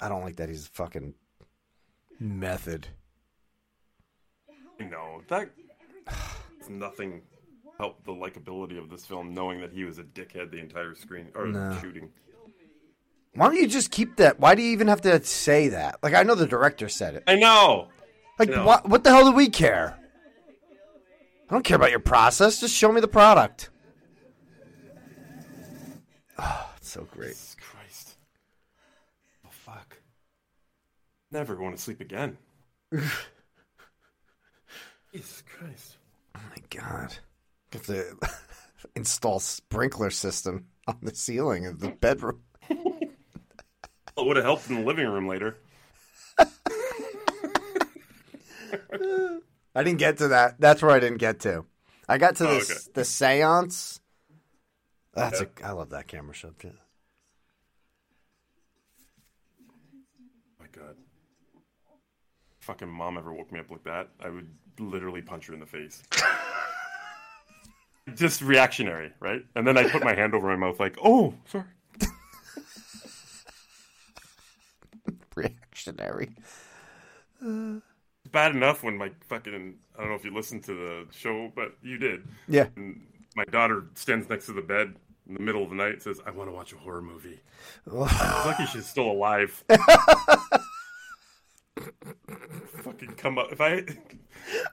I don't like that he's fucking method. No, that nothing helped the likability of this film, knowing that he was a dickhead the entire screen or No. shooting. Why don't you just keep that? Why do you even have to say that? Like, I know the director said it. I know. Like, No. what? What the hell do we care? I don't care about your process. Just show me the product. Oh, it's so great. Jesus Christ. Oh fuck. Never going to sleep again. Jesus Christ. Oh my god. Have to install sprinkler system on the ceiling of the bedroom. It would have helped in the living room later. I didn't get to that. That's where I didn't get to. I got to Oh, the okay. the séance. Oh, that's a. I love that camera shot. Too. my god. Fucking mom ever woke me up like that, I would literally punch her in the face. Just reactionary, right? And then I put my hand over my mouth, like, "Oh, sorry." Reactionary. It's bad enough when my fucking I don't know if you listened to the show, but you did. Yeah. And my daughter stands next to the bed in the middle of the night and says, I want to watch a horror movie. Lucky she's still alive. fucking come up. If I.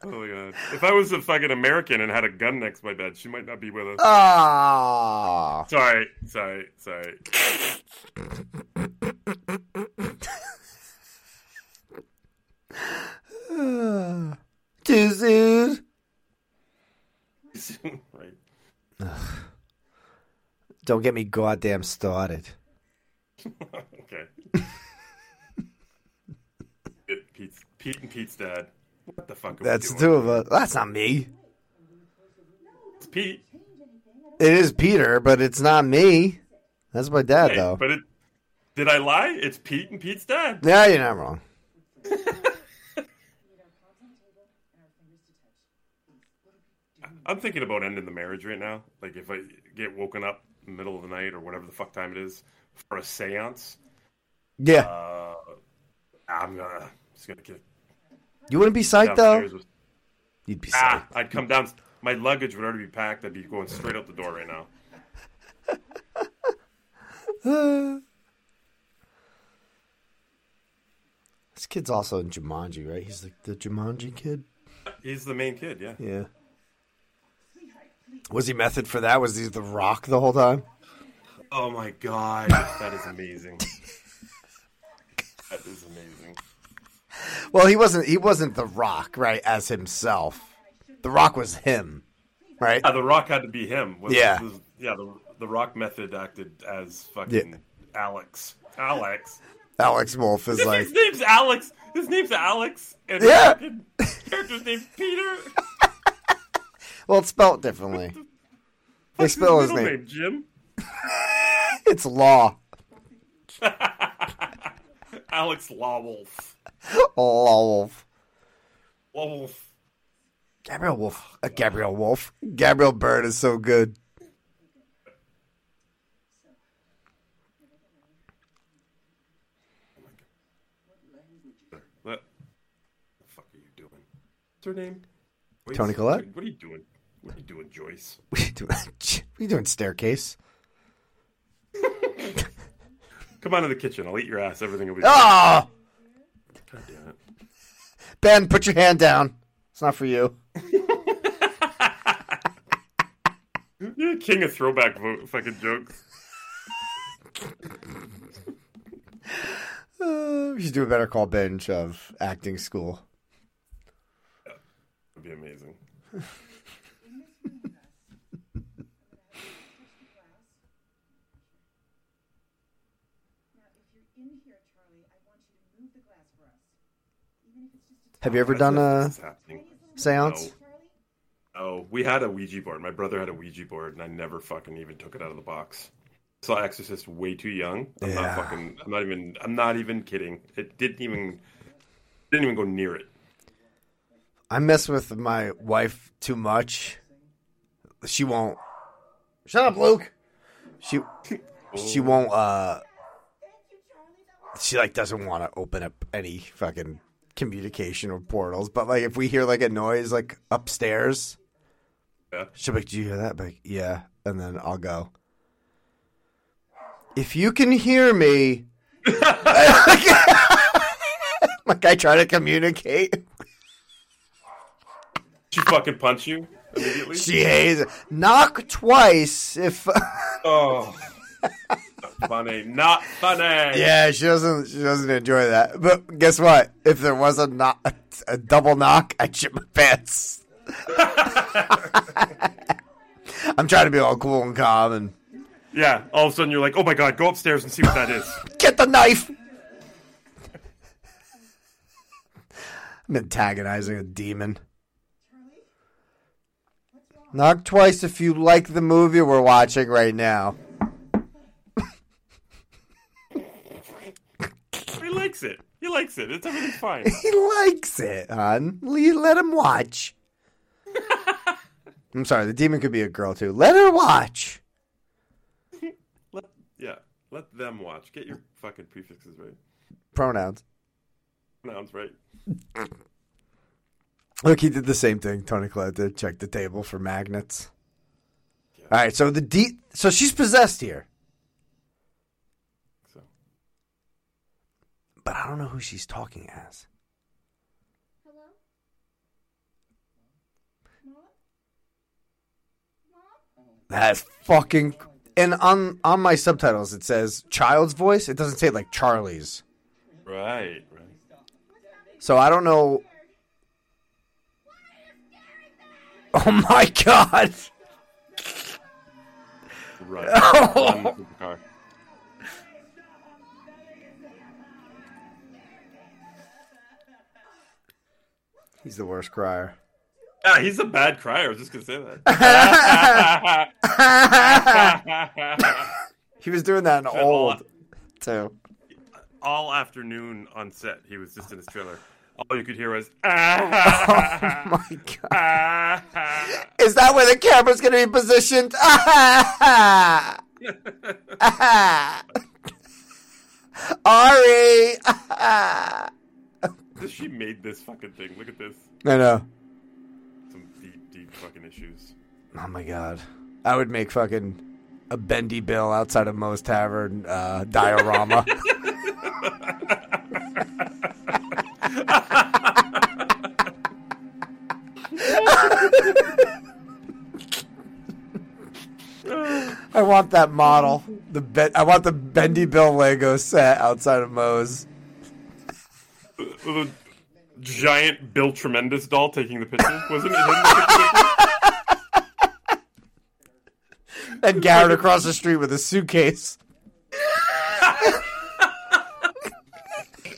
Oh my god. If I was a fucking American and had a gun next to my bed, she might not be with us. Ah. Sorry, sorry, sorry. Too soon. right. Don't get me goddamn started. Okay. It- Pete's, Pete and Pete's dad. What the fuck are That's the two of us. That's not me. It's Pete. It is Peter, but it's not me. That's my dad, Hey, though. But it did I lie? It's Pete and Pete's dad. Yeah, you're not wrong. I'm thinking about ending the marriage right now. Like if I get woken up in the middle of the night or whatever the fuck time it is for a séance, Yeah. uh, I'm gonna just gonna get you wouldn't be psyched, though? With, You'd be ah. I'd come down. My luggage would already be packed. I'd be going straight out the door right now. This kid's also in Jumanji, right? He's like the Jumanji kid. He's the main kid. Yeah. Yeah. Was he method for that? Was he the rock the whole time? Oh my god, that is amazing. that is amazing. Well, he wasn't. He wasn't the rock, right? As himself, the rock was him, right? Yeah, the Rock had to be him. Was- Yeah. was- yeah. The the Rock method acted as fucking Yeah. Alex. Alex. Alex Wolff is like, His name's Alex. His name's Alex. And Yeah. the character's name's Peter. well, it's spelled differently. They spell his middle name. Jim. It's Law. Alex Lawolf. Law Wolf. Lawolf. Gabriel Wolf. Uh, Gabriel Wolf. Gabriel Byrne is so good. What the fuck are you doing? What's her name? Joyce? Toni Collette? What are you doing? What are you doing, Joyce? What are you doing? What are you doing? Staircase. Come on to the kitchen. I'll eat your ass. Everything will be. Ah, God damn it. Ben, put your hand down. It's not for you. You're king of throwback vo- fucking jokes. Uh, we should do a better call bench of acting school. That'd be amazing. Now, if you're in here, Charlie, I want you to move the glass for us. Even if it's just a Have you ever done a This is happening. seance? No. Oh, we had a Ouija board. My brother had a Ouija board, and I never fucking even took it out of the box. Saw Exorcist way too young. I'm Yeah. not fucking. I'm not even. I'm not even kidding. It didn't even. Didn't even go near it. I mess with my wife too much. She won't. Shut up, Luke. She she won't. uh She like doesn't want to open up any fucking communication or portals. But like if we hear like a noise like upstairs, Yeah. she'll be like, "Do you hear that?" Like, yeah, and then I'll go. If you can hear me, like I try to communicate. She fucking punch you immediately. She hates it. Knock twice if. oh, funny. Not funny. yeah, she doesn't. She doesn't enjoy that. But guess what? If there was a knock, a, a double knock, I'd shit my pants. I'm trying to be all cool and calm and Yeah. All of a sudden, you're like, oh my god, go upstairs and see what that is. get the knife. I'm antagonizing a demon. Knock twice if you like the movie we're watching right now. he likes it. He likes it. It's everything's fine. He likes it, hon. Le- Let him watch. I'm sorry, the demon could be a girl too. Let her watch. Let yeah. Let them watch. Get your fucking prefixes right. Pronouns. Pronouns right. Look, he did the same thing. Toni Collette did. Check the table for magnets. All right, so the de- so she's possessed here, So but I don't know who she's talking as. Hello? That's fucking. And on on my subtitles it says child's voice. It doesn't say like Charlie's. right, right. So I don't know. Oh my god! Right. Oh. He's the worst crier. Yeah, he's a bad crier. I was just gonna say that. He was doing that in all- old too. All afternoon on set, he was just in his trailer. All you could hear was. Oh my god! Is that where the camera's going to be positioned? Ari! She made this fucking thing. Look at this. I know. Some deep, deep fucking issues. Oh my god. I would make fucking a bendy bill outside of Moe's Tavern uh, diorama. I want that model. The ben- I want the Bendy Bill Lego set outside of Moe's. A giant Bill Tremendous doll taking the picture. Wasn't it him the? And Garrett across the street with a suitcase.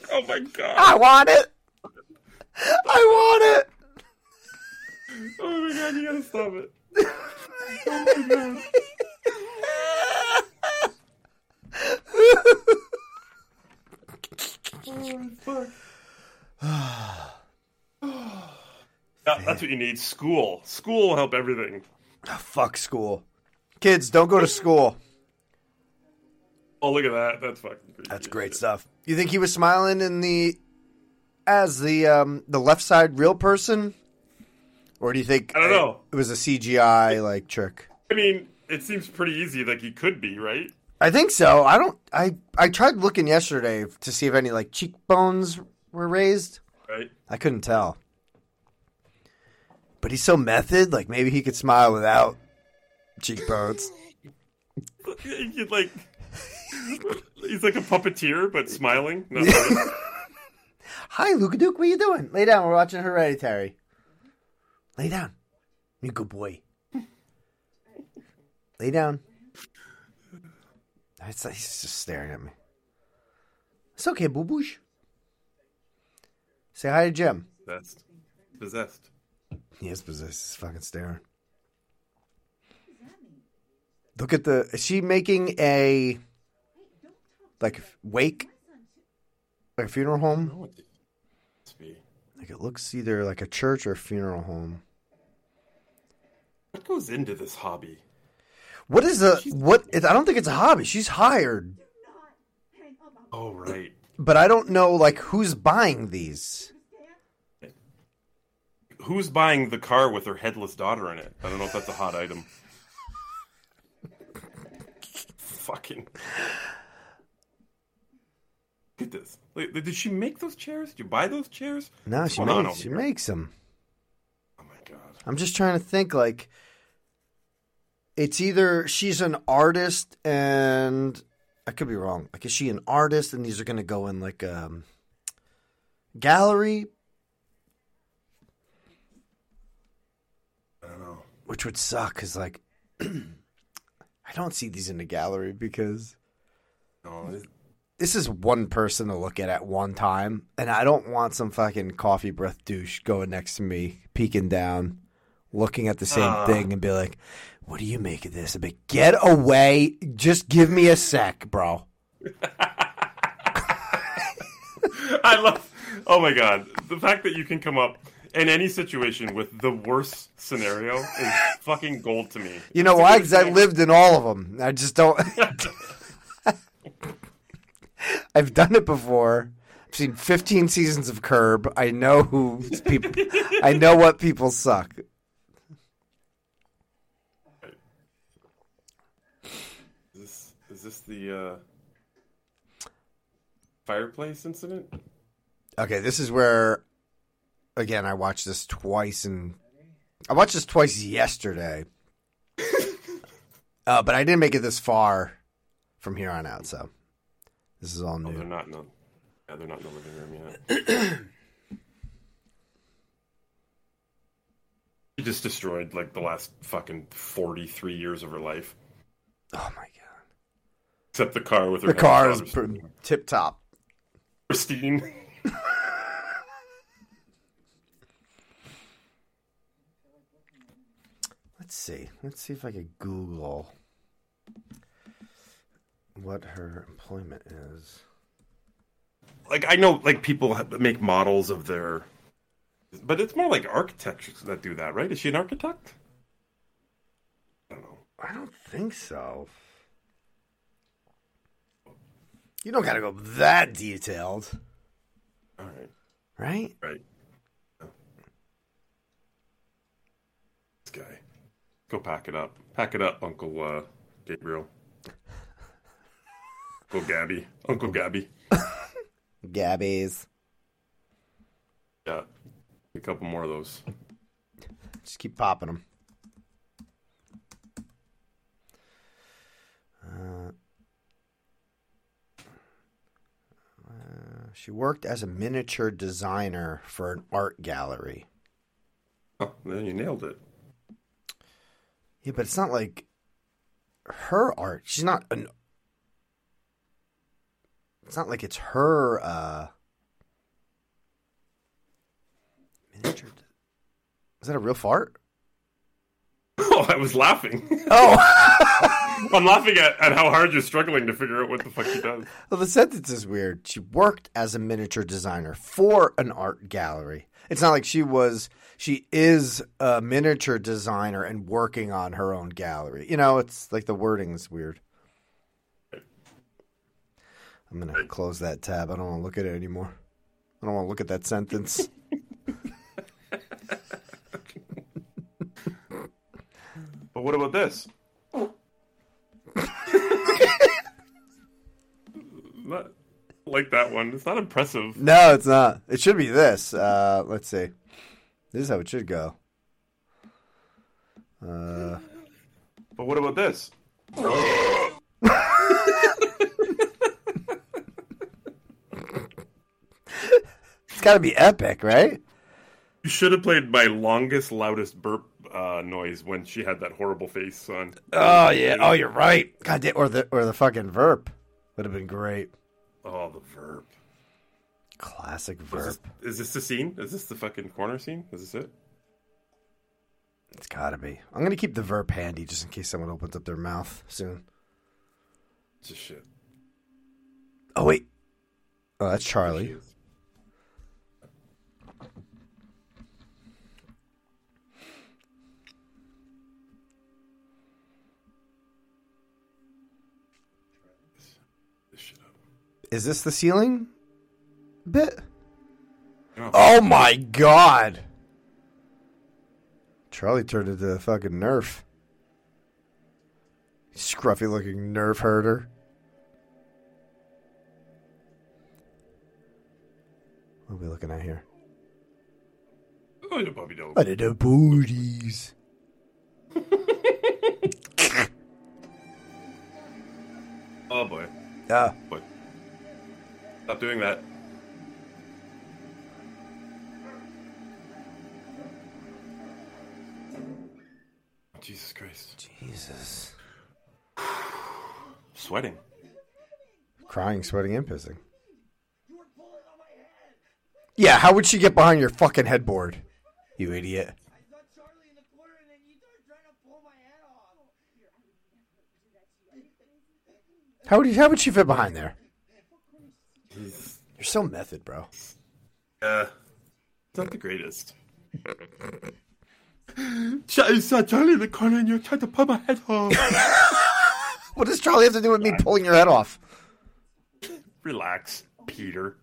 Oh my god. I want it. I want it. Oh my god, you gotta stop it. Oh, oh fuck. That- that's what you need. School. School will help everything. Fuck school. Kids, don't go to school. Oh, look at that. That's fucking creepy. That's great stuff. You think he was smiling in the as the um the left side real person? Or do you think I don't know. it was a CGI like trick? I mean, it seems pretty easy like he could be, right? I think so. I don't I I tried looking yesterday to see if any like cheekbones were raised. Right? I couldn't tell. But he's so method, like maybe he could smile without cheekbones. He's like he's like a puppeteer, but smiling. Really. Hi, Luka Duke, what are you doing? Lay down, we're watching Hereditary. Lay down. You good boy. Lay down. It's like he's just staring at me. It's okay, boo boosh. Say hi to Jim. Possessed. Possessed. He is possessed. He's fucking staring. Look at the. Is she making a like wake, like a funeral home? Like it looks either like a church or a funeral home. What goes into this hobby? What is a what? It, I don't think it's a hobby. She's hired, Oh right. But I don't know like who's buying these. Who's buying the car with her headless daughter in it? I don't know if that's a hot item. Fucking. Look at this. Wait, did she make those chairs? Did you buy those chairs? No, What's she makes she here? makes them. Oh my god. I'm just trying to think like it's either she's an artist and I could be wrong. Like is she an artist and these are going to go in like um gallery I don't know. which would suck cuz like I don't see these in the gallery because No, this is one person to look at at one time, and I don't want some fucking coffee breath douche going next to me, peeking down, looking at the same Ah. thing, and be like, "What do you make of this?" I'd "Get away! Just give me a sec, bro." I love. Oh my god, the fact that you can come up in any situation with the worst scenario is fucking gold to me. You know why? Because I lived in all of them. I just don't. I've done it before. I've seen 15 seasons of Curb. I know who people. I know what people suck. Is this is this the uh, fireplace incident? Okay, this is where again I watched this twice and I watched this twice yesterday. uh, but I didn't make it this far from here on out, so this is all Oh, they're new. not in the. Yeah, they're not in the living room yet. She just destroyed like the last fucking forty-three years of her life, Oh my god. Except the car with her. The car is tip top. pristine. Let's see. Let's see if I could Google what her employment is. like I know like people make models of their, but it's more like architects that do that, right? Is she an architect? I don't know. I don't think so. You don't gotta go that detailed, All right, right? right. This guy, go pack it up. Pack it up, Uncle uh, Gabriel. Uncle Gabby. Uncle Gabby. Gabbies. Yeah, a couple more of those. Just keep popping them. Uh, uh, she worked as a miniature designer for an art gallery. Oh, then you nailed it. Yeah, but it's not like her art. She's not an. It's not like it's her uh miniature. Is that a real fart? Oh, I was laughing. Oh, I'm laughing at, at how hard you're struggling to figure out what the fuck she does. well, the sentence is weird. She worked as a miniature designer for an art gallery. It's not like she was. She is a miniature designer and working on her own gallery. You know, it's like the wording's weird. I'm gonna close that tab. I don't want to look at it anymore. I don't want to look at that sentence. But what about this? Oh. not like that one. It's not impressive. No, it's not. It should be this. Uh, let's see. This is how it should go. Uh, But what about this? it's got to be epic, right? You should have played my longest, loudest burp uh, noise when she had that horrible face on. Oh yeah. Oh, you're right. God damn. Or the or the fucking verb would have been great. Oh, the verb. Classic Is verb. this, is this the scene? Is this the fucking corner scene? Is this it? It's got to be. I'm gonna keep the verb handy just in case someone opens up their mouth soon. Just shit. Oh wait. Oh, that's Charlie. Is this the ceiling bit? No. Oh my god. Charlie turned into a fucking nerf. Scruffy looking nerf herder. What are we looking at here? Oh, Bobby Doe. I did the booties. Oh boy. Yeah. Boy. Stop doing that. Jesus Christ. Jesus. Sweating. Crying, sweating, and pissing. Yeah, how would she get behind your fucking headboard? You idiot. I saw Charlie in the corner and then you started trying to pull my head off. How would you, how would she fit behind there? You're so method, bro. Uh, it's not the greatest. I saw Charlie in the corner and you're trying to pull my head off. What does Charlie have to do with me pulling your head off? Relax, Peter.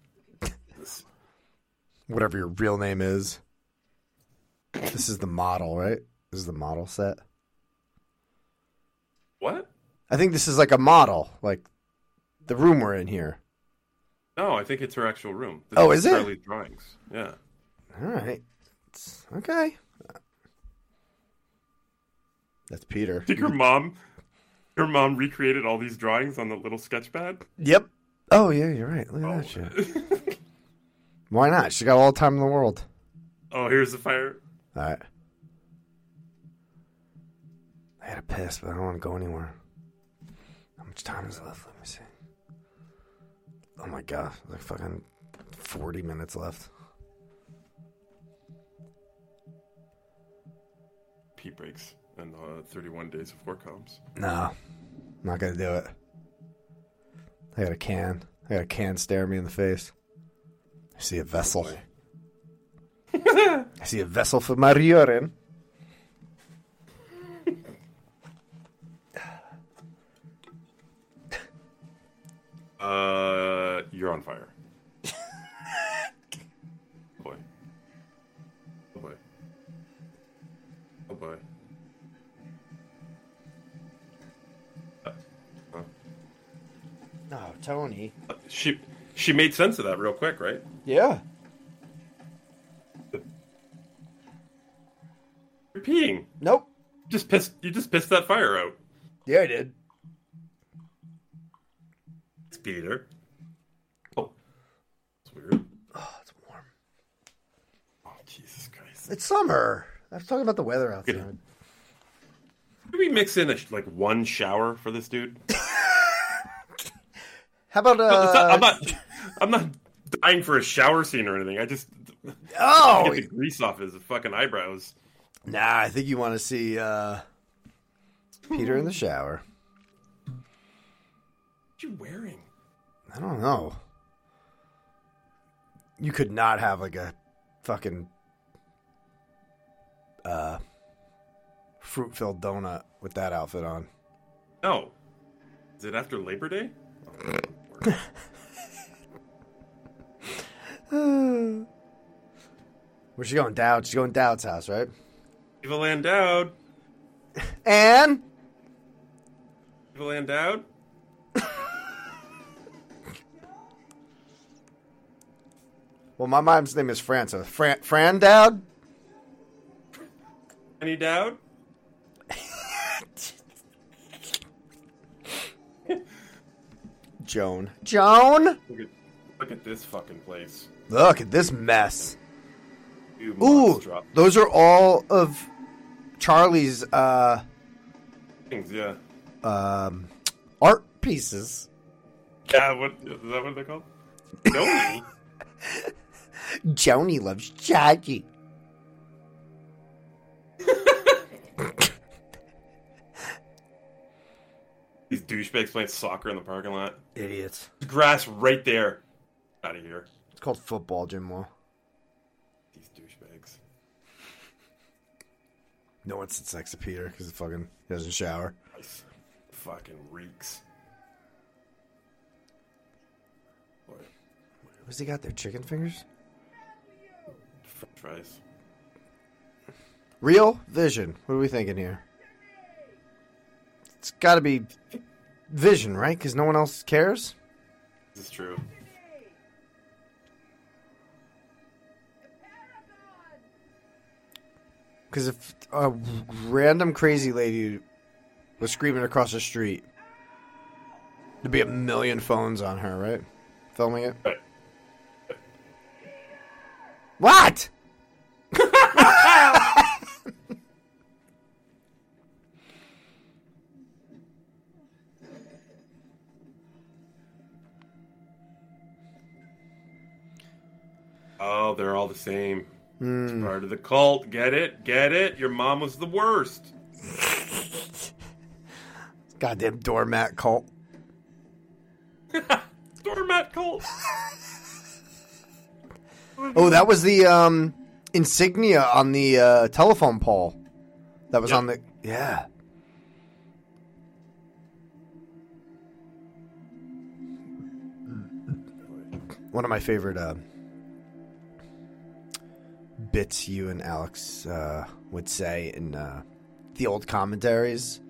Whatever your real name is. This is the model, right? This is the model set. What? I think this is like a model, like the room we're in here. No, I think it's her actual room. This Oh, is it? Charlie's drawings. Yeah. All right. It's- okay. That's Peter. Think her mom, her mom recreated all these drawings on the little sketch pad. Yep. Oh yeah, you're right. Look at that oh. shit. Why not? She got all the time in the world. oh, here's the fire. All right. I had a piss, but I don't want to go anywhere. How much time is left? Let me see. Oh my god, like fucking forty minutes left. Pee breaks and uh, 31 days of work comes. No, I'm not gonna do it. I got a can. I got a can stare me in the face. I see a vessel. I see a vessel for my urine. Uh, you're on fire. oh boy. Oh boy. Oh boy. Uh, huh? No, Toni. Uh, She she made sense of that real quick, right? Yeah. You're peeing. Nope. Just pissed. You just pissed that fire out. Yeah, I did. It's Peter. Oh, it's weird. Oh, it's warm. Oh, Jesus Christ. It's summer. I was talking about the weather outside. Could we mix in a, like one shower for this dude? How about No, not- uh? I'm not. I'm not dying for a shower scene or anything. I just oh, get the grease off his fucking eyebrows. nah. I think you want to see uh, Peter in the shower. What you wearing? I don't know. You could not have like a fucking uh fruit filled donut with that outfit on. No. Is it after Labor Day? Where's she going? Dowd. She's going Dowd's house, right? Eva Landowed. And Eva Landowed. well, my mom's name is Fran, so Fran, Fran Dowd. Annie Dowd. Joan. Joan. Look at, look at this fucking place. Look at this mess. You Ooh, monstrous those are all of Charlie's uh, things. Yeah. um, art pieces. Yeah. What is that? What they're called? No. Joni loves Jackie. These douchebags playing soccer in the parking lot. Idiots. There's grass right there. Out of here. It's called football, Jim Law. These douchebags. No one sits next to Peter because he fucking he doesn't shower. Nice. Fucking reeks. Boy, What's he got there? Chicken fingers? French fries. Real vision. What are we thinking here? It's got to be vision, right? Because no one else cares. This is true. Because if a random crazy lady was screaming across the street, there'd be a million phones on her, right? Filming it. Right. What? Oh, they're all the same. It's part of the cult. Get it? Get it? Your mom was the worst. Goddamn doormat cult. Doormat cult. Oh, that was the um, insignia on the uh, telephone pole. That was Yep. on the yeah. One of my favorite uh, bits you and Alex uh, would say in uh, the old commentaries.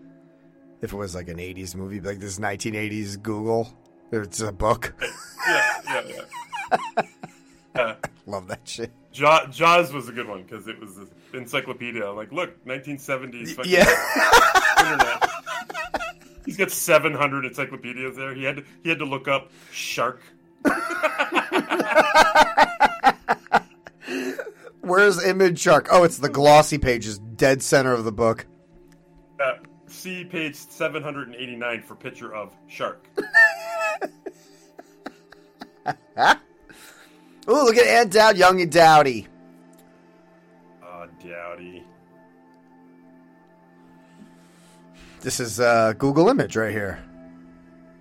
If it was like an '80s movie, like this 1980s Google, it's a book. yeah, yeah, yeah. yeah. Love that shit. Jaw- Jaws was a good one because it was the encyclopedia. Like, look, 1970s fucking Yeah. internet. He's got 700 encyclopedias there. He had to, he had to look up shark. Where's Image Shark? Oh, it's the glossy pages, dead center of the book. Uh, see page 789 for picture of shark. Ooh, look at Ann Dowd, young and dowdy. Ah, dowdy. This is uh, Google Image right here.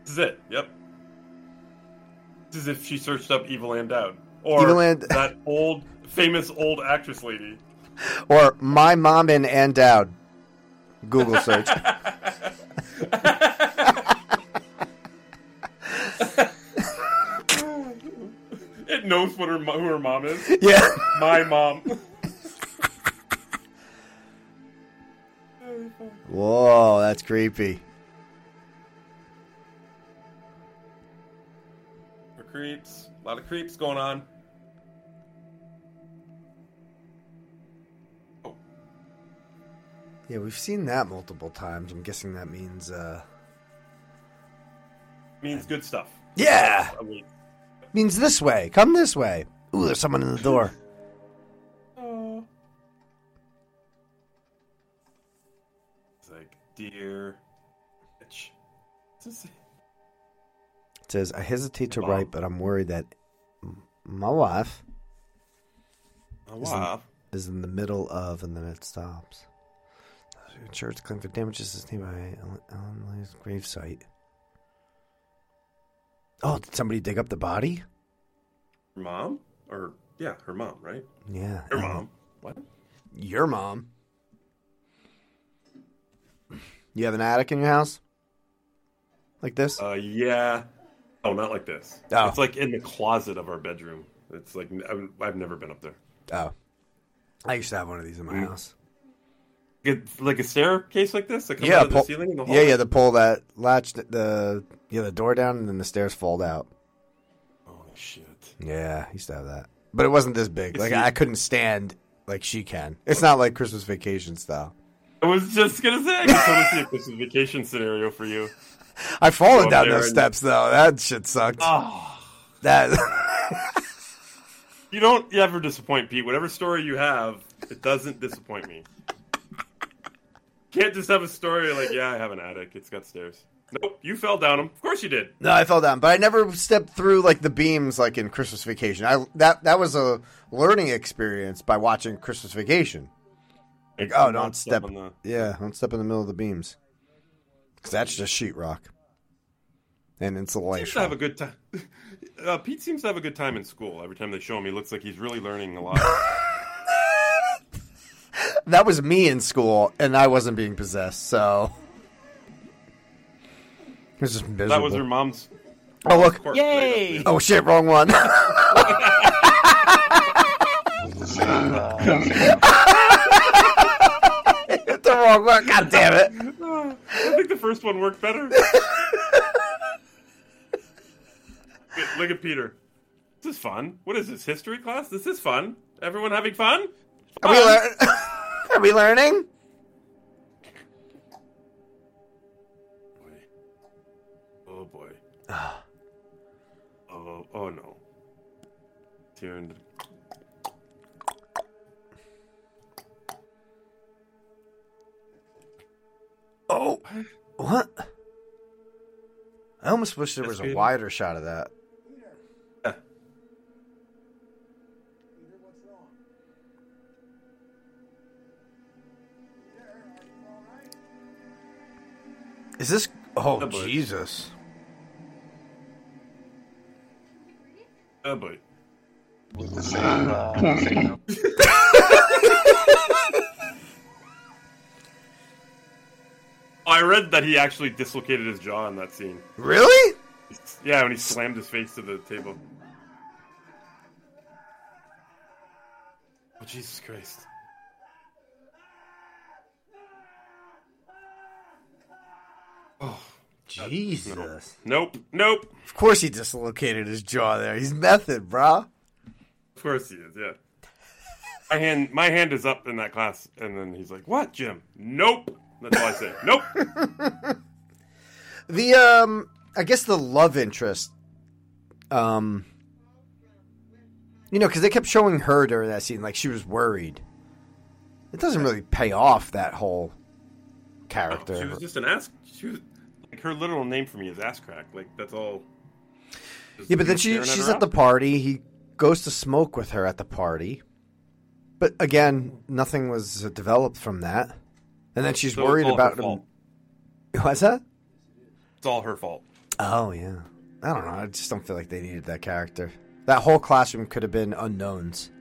This is it. Yep. This is if she searched up Evil Ann Dowd. Or Evil that old, famous old actress lady. Or my mom and Ann Dowd. Google search. It knows what her who her mom is. yeah. My mom. Whoa, that's creepy. For creeps. A lot of creeps going on. Yeah, we've seen that multiple times. I'm guessing that means uh, means good stuff. Yeah. Oh, wait. Means this way. Come this way. Ooh, there's someone in the door. It's like, dear bitch. This? It says, I hesitate to Wow. write, but I'm worried that m- my wife Oh, wow. is in the middle of, and then it stops. Insurance claim for damages sustained by Ellen- Leigh's gravesite. Oh, did somebody dig up the body? Her mom? Or, yeah, her mom, right? Yeah. Her Ellen- mom. What? Your mom. You have an attic in your house? Like this? Uh, yeah. Oh, not like this. Oh. It's like in the closet of our bedroom. It's like, I've, I've never been up there. oh. I used to have one of these in my Mm. house. Like a staircase like this that comes Yeah, out of the pull, ceiling in the yeah, hallway? yeah. To pull that latch, the, the yeah, the door down, and then the stairs fold out. Oh shit. Yeah, used to have that, but it wasn't this big. Like I couldn't stand like she can. It's not like Christmas Vacation style. I was just gonna say, I can totally see a Christmas vacation scenario for you. I've fallen down those and- steps though. That shit sucked. Oh. That You don't ever disappoint, Pete. Whatever story you have, it doesn't disappoint me. Can't just have a story like, yeah, I have an attic. It's got stairs. Nope, you fell down them. Of course you did. no, I fell down, but I never stepped through like the beams like in Christmas Vacation. I that that was a learning experience by watching Christmas Vacation. Like, oh, don't step. on the. Yeah, don't step in the middle of the beams. Because that's just sheetrock and Seems to have a good time. Uh, Pete seems to have a good time in school. Every time they show him, he looks like he's really learning a lot. That was me in school, and I wasn't being possessed, so it was just miserable. that was her mom's. oh look! corpse right Yay! Oh shit! Wrong one. Hit the wrong one. God damn it! I think the first one worked better. look, look at Peter. This is fun. What is this history class? This is fun. Everyone having fun? Are we, lear- Are we learning? Oh boy. oh oh no. Tear Oh, what? I almost wish there was a wider shot of that. Is this? Oh. Jesus! Oh boy. I read that he actually dislocated his jaw in that scene. Really? Yeah, when he slammed his face to the table. Oh Jesus Christ. Oh Jesus! nope, nope. Of course he dislocated his jaw there. He's method, brah. Of course he is. Yeah. My hand, my hand is up in that class, and then he's like, "What, Jim? Nope." That's all I say. Nope. The um, I guess the love interest, um, you know, because they kept showing her during that scene, like she was worried. It doesn't really pay off that whole character. She was just an ass. She was her literal name for me is ass crack. Like that's all. Just yeah, but then she she's at the party. He goes to smoke with her at the party, but again, nothing was developed from that. And then she's So it's worried about him. fault. What's that? It's all her fault. Oh yeah. I don't know. I just don't feel like they needed that character. That whole classroom could have been unknowns.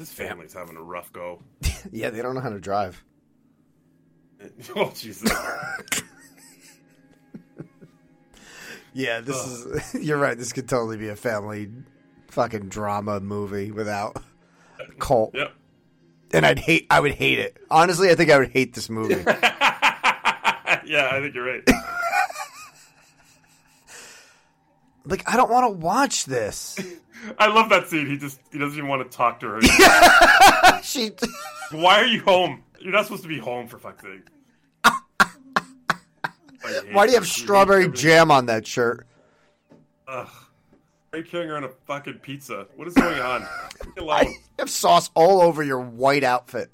This family's having a rough go. Yeah, they don't know how to drive. oh Jesus! Yeah, this is. You're right. This could totally be a family fucking drama movie without cult. yep. And I'd hate. I would hate it. Honestly, I think I would hate this movie. yeah, I think you're right. Like I don't want to watch this. I love that scene. He just he doesn't even want to talk to her. she Why are you home? You're not supposed to be home for fuck's sake. Why do you have strawberry jam on that shirt? Ugh. Why are you carrying around a fucking pizza? What is going on? Leave me alone. I have sauce all over your white outfit.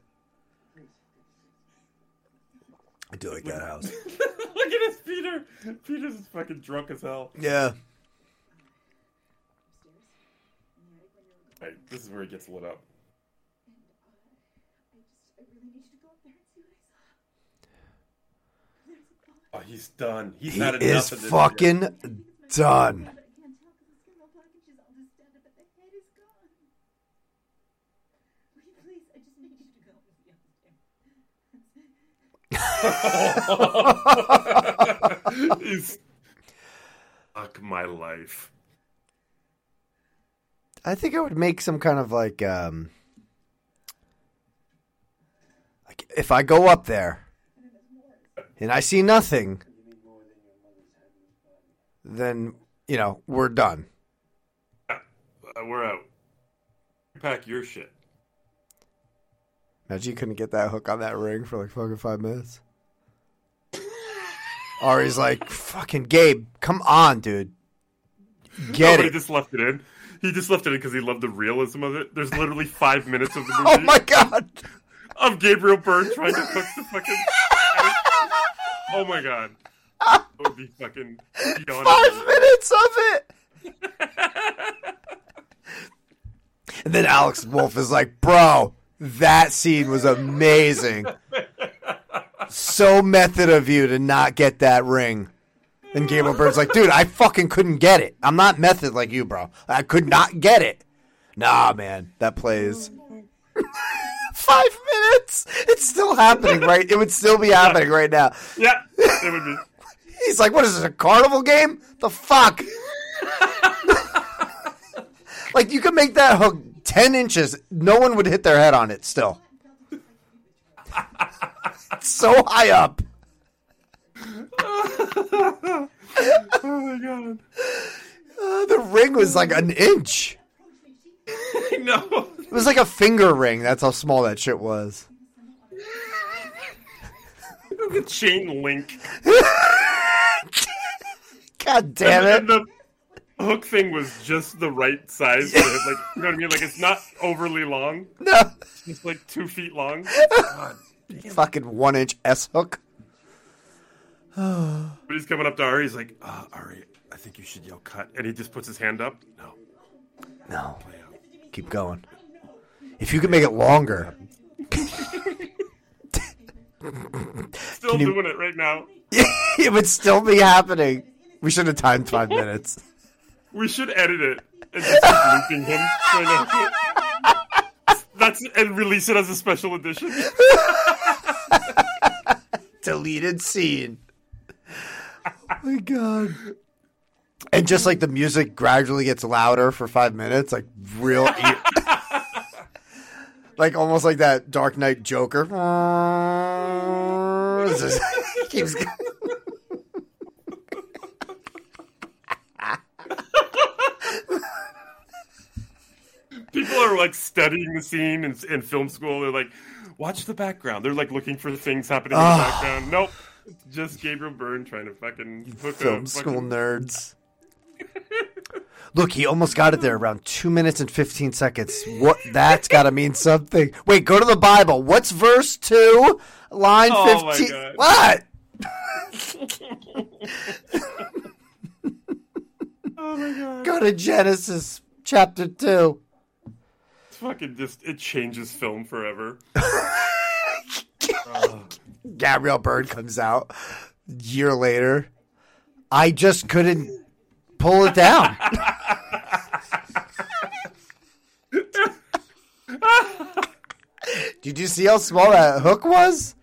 I do like that house. Look at his Peter. Peter's is fucking drunk as hell. Yeah. Right, this is where he gets lit up. Oh, he's done. He's He had enough is of this. fucking done. He's fuck my life. I think I would make some kind of like um like if I go up there and I see nothing then you know, we're done. Uh, we're out. Pack your shit. Imagine you couldn't get that hook on that ring for like fucking five minutes. Ari's like, fucking Gabe, come on, dude. Get Nobody it. just left it in. He just left it in because he loved the realism of it. There's literally five minutes of the oh movie Oh my god. of Gabriel Byrne trying to hook the fucking. oh my god. That would be fucking beyond. Five minutes of it. and then Alex Wolff is like, bro, that scene was amazing. So method of you to not get that ring. And Gabriel Byrne's like, dude, I fucking couldn't get it. I'm not method like you, bro. I could not get it. Nah, man, that plays. Five minutes. It's still happening, right? It would still be happening right now. Yeah, it would be. He's like, what is this, a carnival game? The fuck? like, you could make that hook 10 inches. No one would hit their head on it still. It's so high up. Oh my god. Uh, the ring was like an inch. no. It was like a finger ring. That's how small that shit was. the chain link. God damn And it. the hook thing was just the right size. for it. Like, you know what I mean? Like, it's not overly long. No. It's like two feet long. God. Fucking one inch S hook. But he's coming up to Ari. He's like, uh, Ari, I think you should yell cut. And he just puts his hand up. No. No. Keep going. If you could make it longer. Still Can you- doing it right now. it would still be happening. We should have timed five minutes. We should edit it and just keep looping him. right now. That's and release it as a special edition. Deleted scene. Oh my god. And just like the music gradually gets louder for five minutes, like real, e- like almost like that Dark Knight Joker. Just- keeps going. People are like studying the scene in, in film school. They're like, watch the background. They're like looking for things happening in the background. Nope. Just Gabriel Byrne trying to fucking hook film school fucking- nerds. Look, he almost got it there around two minutes and fifteen seconds. What? That's got to mean something. Wait, go to the Bible. What's verse two, line Oh fifteen? What? Oh my god. Go to Genesis chapter two. It's fucking just it changes film forever. Gabriel Byrne comes out a year later. I just couldn't pull it down. Did you see how small that hook was?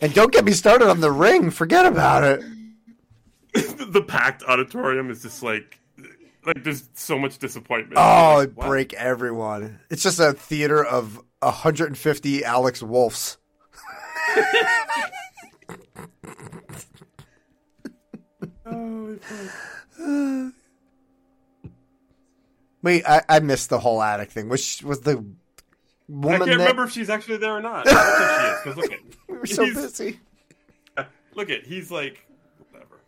And don't get me started on the ring. Forget about it. the packed auditorium is just like like there's so much disappointment. Oh, Like, break everyone. It's just a theater of 150 Alex Wolffs. Wait, I, I missed the whole attic thing. Was was the woman? I can't there? remember if she's actually there or not. I don't think she is because look at We were so he's- busy. look at he's like whatever.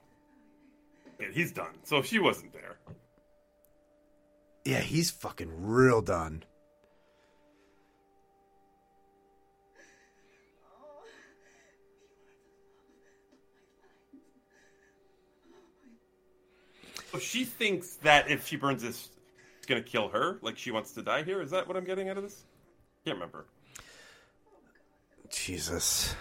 Yeah, he's done. So she wasn't there. Yeah, he's fucking real done. So she thinks that if she burns this, it's gonna kill her. Like she wants to die here. Is that what I'm getting out of this? Can't remember. Jesus.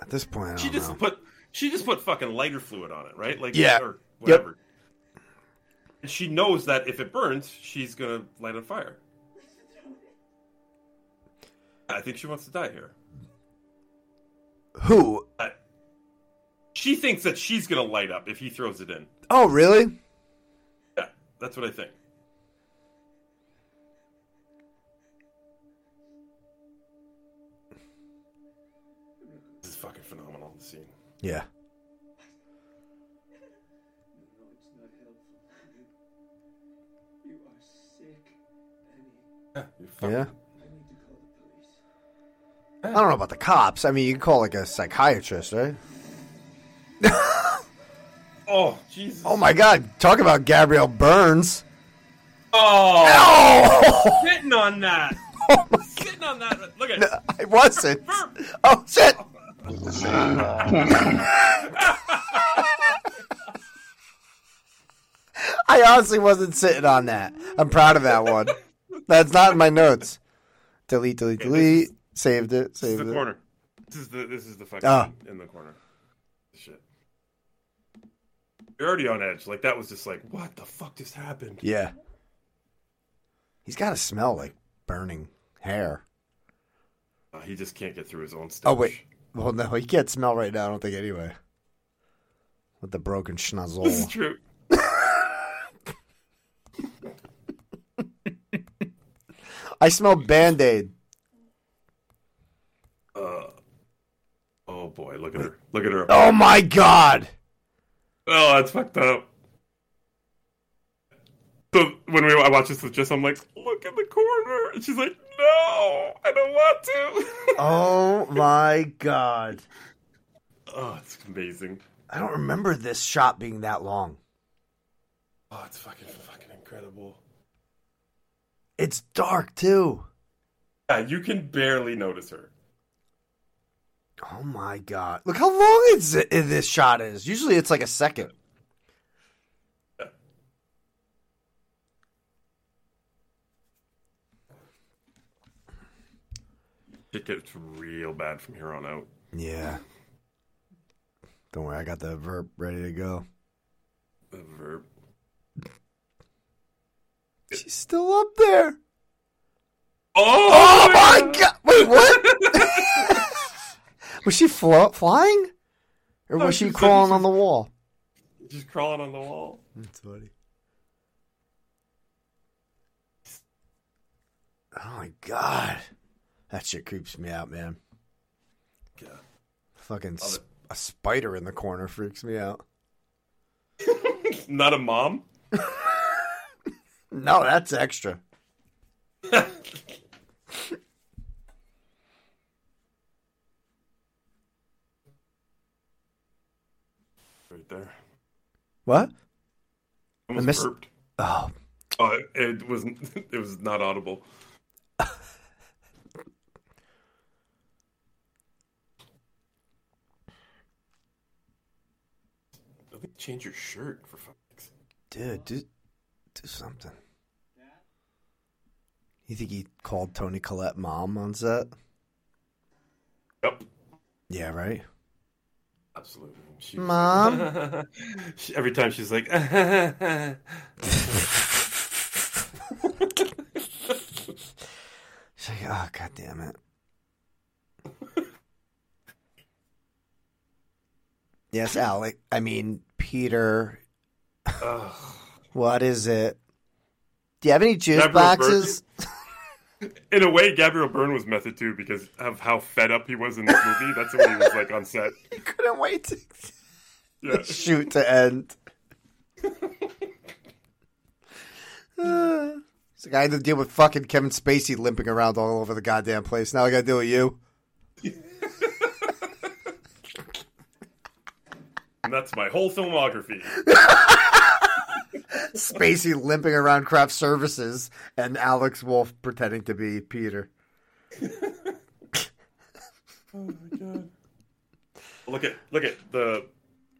At this point, I don't She just know. put she just put fucking lighter fluid on it, right? Like Yeah. or whatever. And she knows that if it burns, she's gonna light on fire. I think she wants to die here. Who? I- she thinks that she's gonna light up if he throws it in. Oh, really? Yeah, that's what I think. This is fucking phenomenal. The scene. Yeah. No, it's not helpful. You, you are sick, Penny. Yeah, Yeah. I need to call the police. I don't know about the cops. I mean, you can call like a psychiatrist, right? Oh Jesus! Oh my God! Talk about Gabriel Burns. Oh, Oh, sitting on that. sitting on that. Look at. I wasn't. Oh shit! I honestly wasn't sitting on that. I'm proud of that one. That's not in my notes. Delete, delete, Okay, delete. Saved it. This is the it. corner. This is the this is the fucking Ah. in the corner. Shit. You're already on edge. Like that was just like, what the fuck just happened? Yeah. He's got to smell like burning hair. Uh, he just can't get through his own stuff. Oh wait. Well, no, he can't smell right now. I don't think anyway. With the broken This is schnozzle. true. I smell Band Aid. Uh, oh boy, look at her. Look at her. Oh my god! Oh, that's fucked up. So when we I watch this with Jess, I'm like, look in the corner, and she's like, no, I don't want to. Oh my god! oh, it's amazing. I don't remember this shot being that long. Oh, it's fucking fucking incredible. It's dark too. Yeah, you can barely notice her. Oh my god! Look how long it's, this shot is. Usually it's like a second. It gets real bad from here on out. Yeah. Don't worry, I got the verb ready to go. The verb. She's still up there. Oh, Oh my god! Wait, what? was she flo- flying, or No, was she she crawling she on the wall? Just crawling on the wall. That's funny. Oh my god, that shit creeps me out, man. Yeah. Fucking sp- a spider in the corner freaks me out. Not a mom. No, that's extra. Right there. What? Almost missed- burped. Oh, Oh, it, it was it was not audible. I change your shirt for fuck's dude, do do something. You think he called Toni Collette mom on set? Yep, Yeah, right. Absolutely. She, Mom? she- every time she's like, She's like, oh god damn it. yes, Alec. I mean Peter. What is it? Do you have any juice boxes? in a way, Gabriel Byrne was method too because of how fed up he was in this movie. That's what he was like on set. He couldn't wait to Yeah. shoot to end. It's like I had to deal with fucking Kevin Spacey limping around all over the goddamn place. Now I got to deal with you. And that's my whole filmography. Spacey limping around craft services and Alex Wolff pretending to be Peter. oh my god! Look at look at the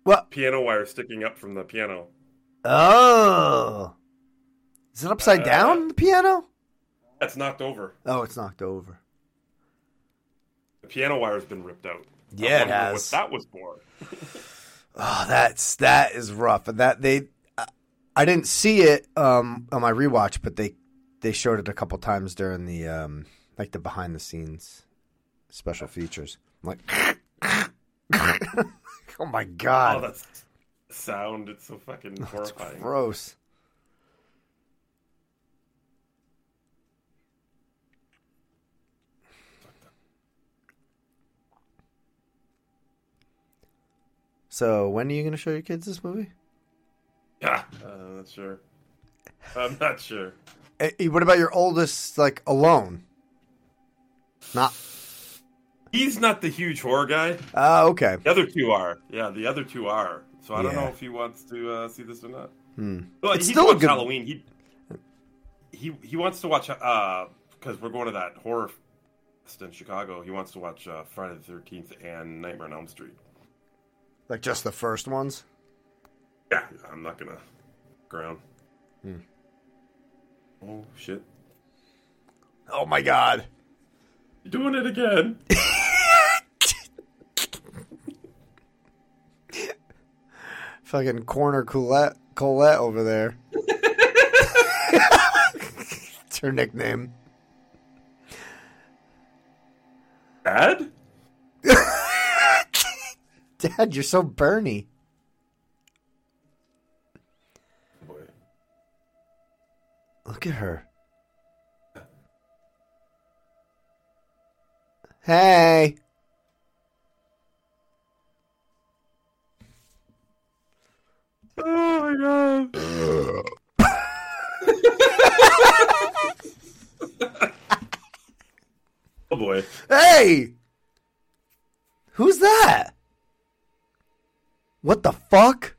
What? piano wire sticking up from the piano. Oh. Is it upside Uh, down, the piano? That's knocked over. Oh, it's knocked over. The piano wire's been ripped out. Yeah, I it has. What that was for? Oh, that's that is rough. And that they, I- didn't see it um, on my rewatch, but they they showed it a couple times during the um, like the behind the scenes special features. I'm like, oh my god! Oh, that's sound. It's so fucking horrifying. gross. So when are you going to show your kids this movie? Yeah, uh, I'm not sure. I'm not sure. Eh, What about your oldest, like alone? Not. He's not the huge horror guy. Ah, okay. The other two are. Yeah, the other two are. So I don't know if he wants to uh, see this or not. Hmm. Well, It's he still a wants good- Halloween. He he he wants to watch because we're going to that horror fest in Chicago. He wants to watch uh, Friday the Thirteenth and Nightmare on Elm Street. Like just the first ones? Yeah, I'm not gonna ground. Hmm. Oh shit! Oh my god. You're doing it again. Fucking corner Collette, Collette over there. it's her nickname. Dad? Dad, you're so Bernie. Look at her. Hey. Oh my god. oh boy. Hey! Who's that? What the fuck?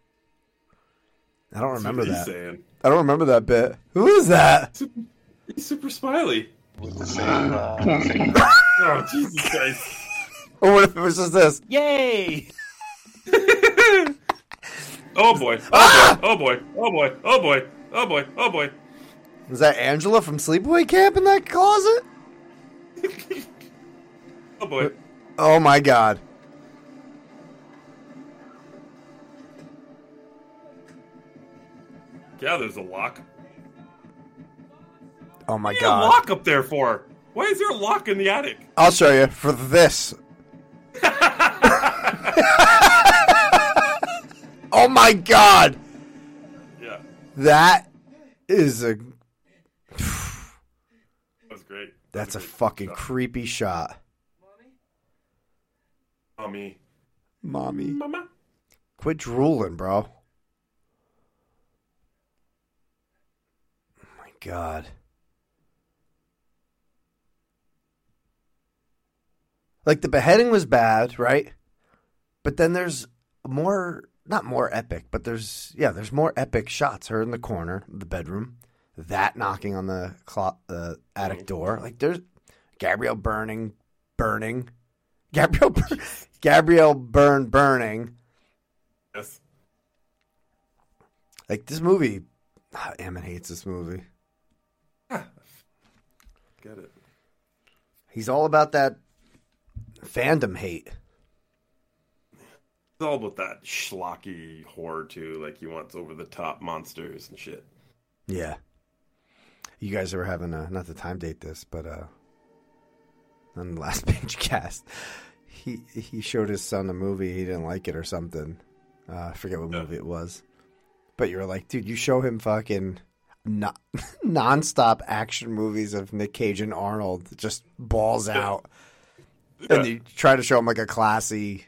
I don't remember What he's that. saying. I don't remember that bit. Who is that? He's super smiley. oh Jesus Christ! Or what if it was just this? Yay! Oh boy! Oh boy! Ah! Oh boy! Oh boy! Oh boy! Oh boy! Oh boy! Was that Angela from Sleepaway Camp in that closet? Oh boy! Oh my god. Yeah, there's a lock. Oh my What are you god. a lock up there for? Why is there a lock in the attic? I'll show you for this. oh my god. Yeah, That is a that was great. that's a great fucking shot. creepy shot. Mommy. Mommy. Mama. Quit drooling, bro. Oh my god. Like the beheading was bad, right? But then there's more not more epic, but there's yeah, there's more epic shots. Her in the corner, of the bedroom, that knocking on the clo- uh, attic door. Like there's Gabriel burning, burning, Gabriel, Bur- Gabriel burn, burning. Yes. Like this movie, ah, Ammon hates this movie. Get it. He's all about that fandom hate. It's all about that schlocky horror too. Like he wants over the top monsters and shit. Yeah. You guys were having a not to time date this, but uh on the last page cast, he he showed his son a movie he didn't like it or something. Uh, I forget what movie it was, but you were like, dude, you show him fucking non nonstop action movies of Nick Cage and Arnold, just balls out, and you try to show him like a classy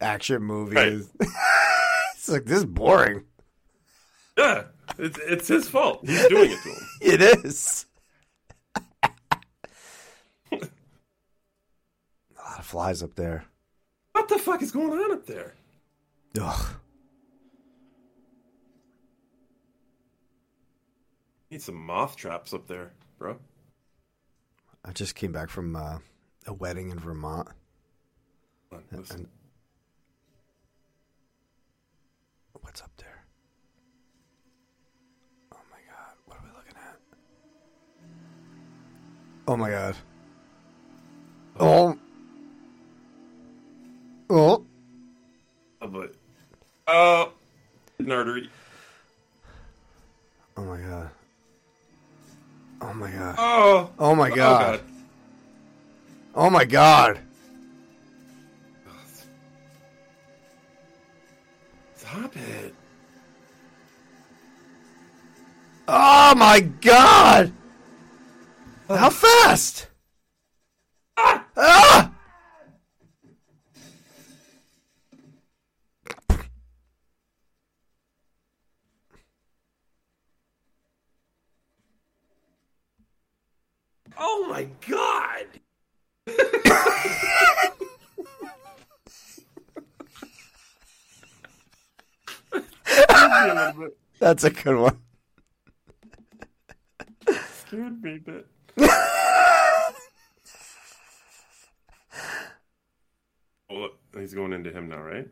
action movie. Right. it's like this is boring. Yeah. It's, it's his fault. He's doing it to him. It is. a lot of flies up there. What the fuck is going on up there? Ugh. Need some moth traps up there, bro. I just came back from uh, a wedding in Vermont. On. And what's up there? Oh my god, what are we looking at? Oh my god. Oh. Oh. Oh, but oh, an artery. Oh my god. Oh my god. Oh, Oh my oh, god. Oh my god. Stop it. Oh my god. How fast? Ah! Oh my god. That's a good one. Scared me a bit. Oh, he's going into him now, right?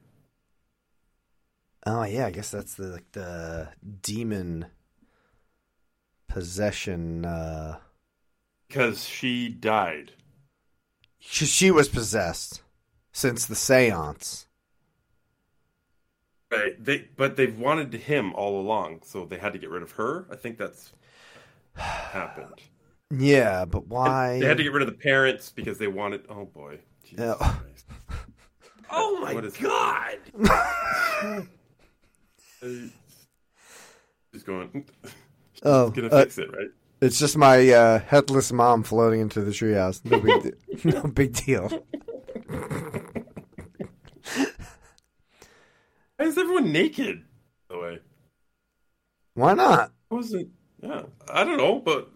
Oh yeah, I guess that's the like the demon possession. uh Because she died. she, she was possessed since the séance. Right. They, but they've wanted him all along, so they had to get rid of her. I think that's happened. Yeah, but why? They had to get rid of the parents because they wanted. Oh boy. Jesus Yeah. Christ. oh What is God? He's going. Oh, Gonna uh, fix it, right? It's just my uh, headless mom floating into the treehouse. No big, de- no big deal. Why is everyone naked? By the way, Why not? I wasn't. Yeah, I don't know, but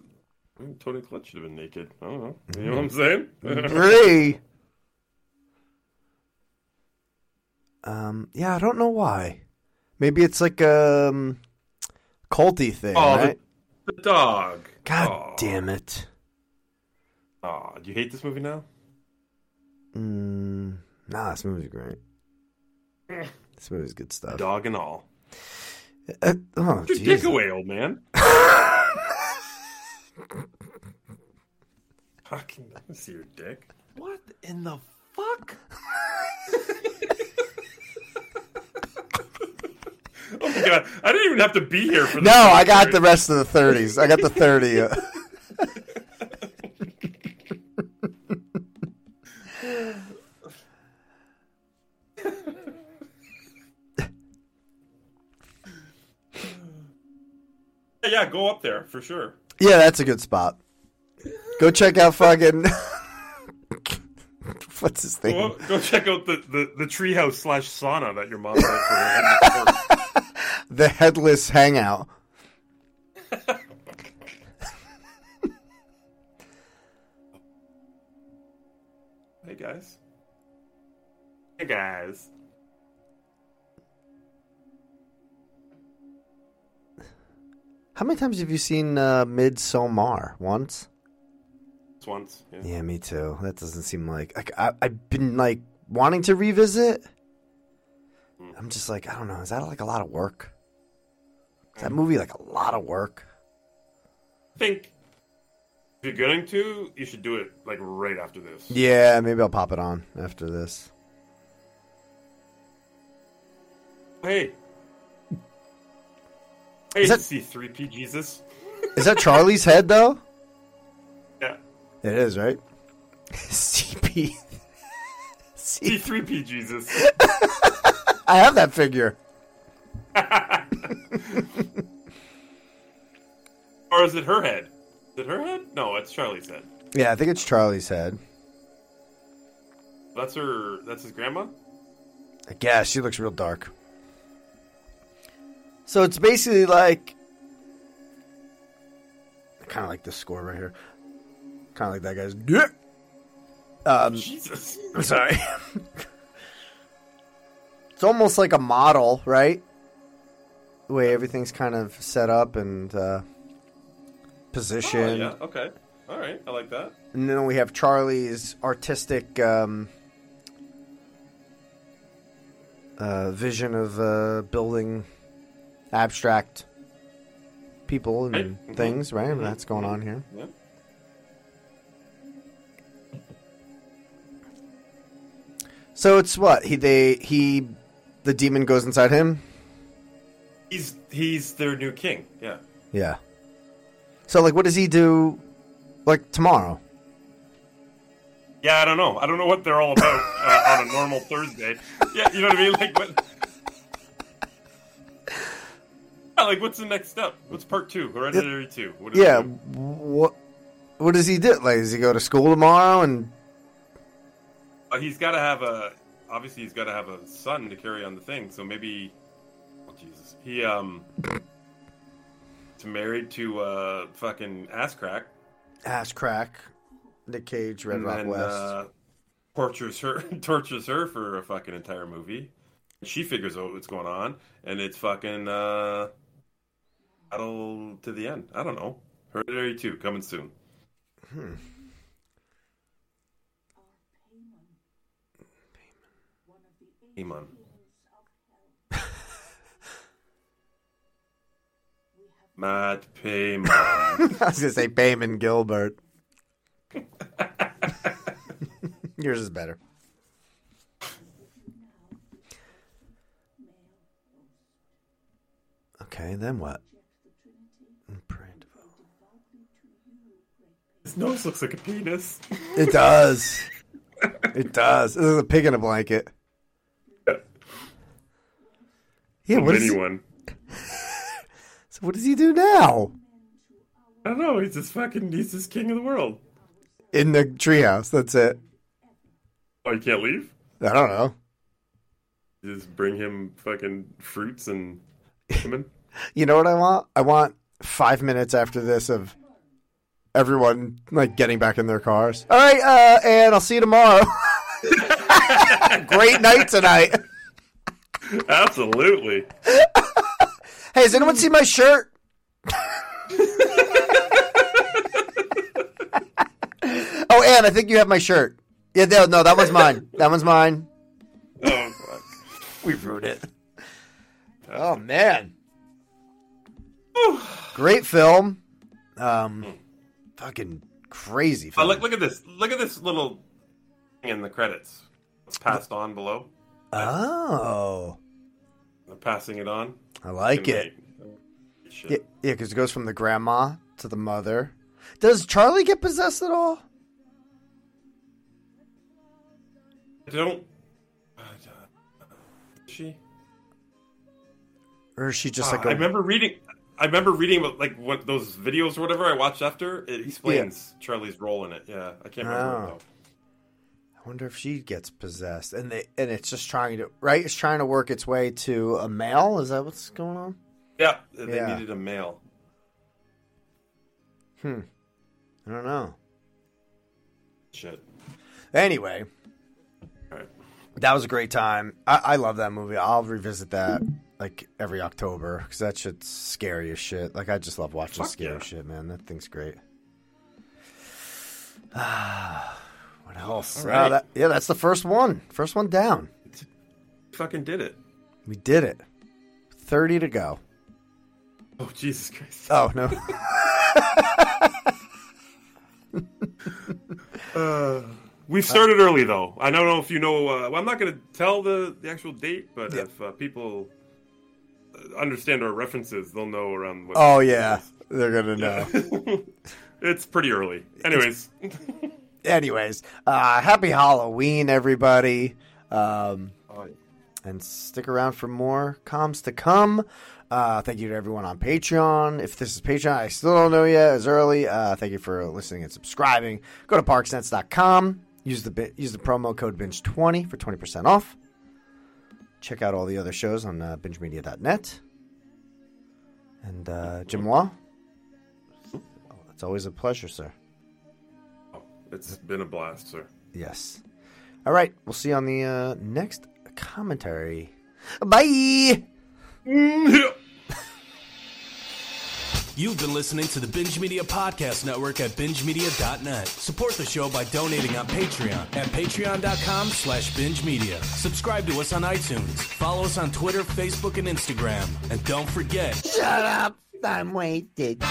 Toni Collette should have been naked. I don't know. You know what I'm saying? Bree. Um, yeah, I don't know why. Maybe it's like a um, culty thing, oh, right? the, the dog. God damn it. Aw, do you hate this movie now? Mm, nah, this movie's great. This movie's good stuff. Dog and all. Uh, oh, Put your dick away, old man. Fucking, see your dick. What in the fuck? oh my god, I didn't even have to be here for. No, I got the rest of the thirties. I got the thirty. uh, Yeah, go up there for sure. yeah, that's a good spot. Go check out fucking. What's his thing? go check out the, the, the treehouse slash sauna that your mom had for. The headless hangout. Hey guys. Hey guys. How many times have you seen uh, Midsommar? Once. Just once. Yeah. Yeah, me too. That doesn't seem like like I, I've been like wanting to revisit. I'm just like I don't know. Is that like a lot of work? Is that movie like a lot of work? I think if you're going to, you should do it like right after this. Yeah, maybe I'll pop it on after this. Hey. Hey, Is that- C3P Jesus. Is that Charlie's head though? Yeah. It is, right? CP. C- C3P Jesus. I have that figure. or is it her head? Is it her head? No, it's Charlie's head. Yeah, I think it's Charlie's head. That's her. That's his grandma. I guess she looks real dark. So it's basically like kind of like this score right here. Kind of like that guy's. Um, Jesus. I'm sorry. it's almost like a model, right? The way everything's kind of set up and uh, Oh, positioned. yeah. Okay. All right. I like that. And then we have Charlie's artistic um, uh, vision of uh, building abstract people and Right. Mhm. things, right? Mhm. That's going on here. Yeah. So it's what he they he the demon goes inside him. He's he's their new king. Yeah. Yeah. So like, what does he do? Like tomorrow? Yeah, I don't know. I don't know what they're all about uh, on a normal Thursday. Yeah, you know what I mean? Like what? Yeah, like what's the next step? What's part two? Hereditary two. What Yeah. What What does he do? Like, does he go to school tomorrow? And Uh, he's got to have a. Obviously, he's got to have a son to carry on the thing. So maybe. He um. is married to uh fucking ass crack. ass crack, Nick Cage, Red and Rock then, West. Uh, tortures her, tortures her for a fucking entire movie. She figures out what's going on, and it's fucking uh, battle to the end. I don't know. Hereditary two coming soon. Hmm. Paimon. Matt Payman. I was gonna say Payman Gilbert. Yours is better. Okay, then what? His nose looks like a penis. It does. It does. This is a pig in a blanket. Yeah, what, is, one. what does he do now? I don't know. He's just fucking. He's just king of the world. In the treehouse. That's it. Oh, you can't leave. I don't know. Just bring him fucking fruits and women. You know what I want? I want five minutes after this of everyone like getting back in their cars. All right, uh, and I'll see you tomorrow. Great night tonight. Absolutely. Hey, has anyone seen my shirt? oh, Ann, I think you have my shirt. Yeah, no, no, that one's mine. That one's mine. Oh, fuck. We ruined it. Oh man, great film. Um, fucking crazy Oh, look! Look at this! Look at this little thing in the credits. It's passed on below. Oh, They're passing it on. I like it. Yeah, yeah, because it goes from the grandma to the mother. Does Charlie get possessed at all? I don't. uh, She. Or is she just Ah, like a I remember reading. I remember reading about like what those videos or whatever I watched after. It explains Charlie's role in it. Yeah, I can't remember Oh. though. I wonder if she gets possessed, and they and it's just trying to right. It's trying to work its way to a male. Is that what's going on? Yeah, they Yeah. needed a male. Hmm. I don't know. Shit. Anyway, right. that was a great time. I, I love that movie. I'll revisit that like every October because that shit's scary as shit. Like I just love watching Fuck scary yeah. shit, man. That thing's great. Ah, what else? Right. Oh, that- yeah, that's the first one. First one down. Fucking did it. We did it. Thirty to go. Oh Jesus Christ. Oh no. We've started early though. I don't know if you know. Uh, well, I'm not going to tell the, the actual date, but Yeah. if uh, people uh, understand our references, they'll know around. What oh yeah, they're gonna know. it's pretty early. Anyways, Anyways, uh, happy Halloween, everybody. Um, Oh, and stick around for more comms to come. Uh, thank you to everyone on Patreon. If this is Patreon, I still don't know yet. It's early. Uh, thank you for listening and subscribing. Go to parksnets.com. Use the use the promo code binge twenty for twenty percent off. Check out all the other shows on uh, bingemedia.net. And uh, Jim Law. Oh, It's always a pleasure, sir. It's been a blast, sir. Yes. All right. We'll see you on the uh, next commentary. Bye. You've been listening to the Binge Media Podcast Network at bingemedia.net. Support the show by donating on Patreon at patreon.com slash binge media. Subscribe to us on iTunes. Follow us on Twitter, Facebook, and Instagram. And don't forget, Shut up! I'm wasted.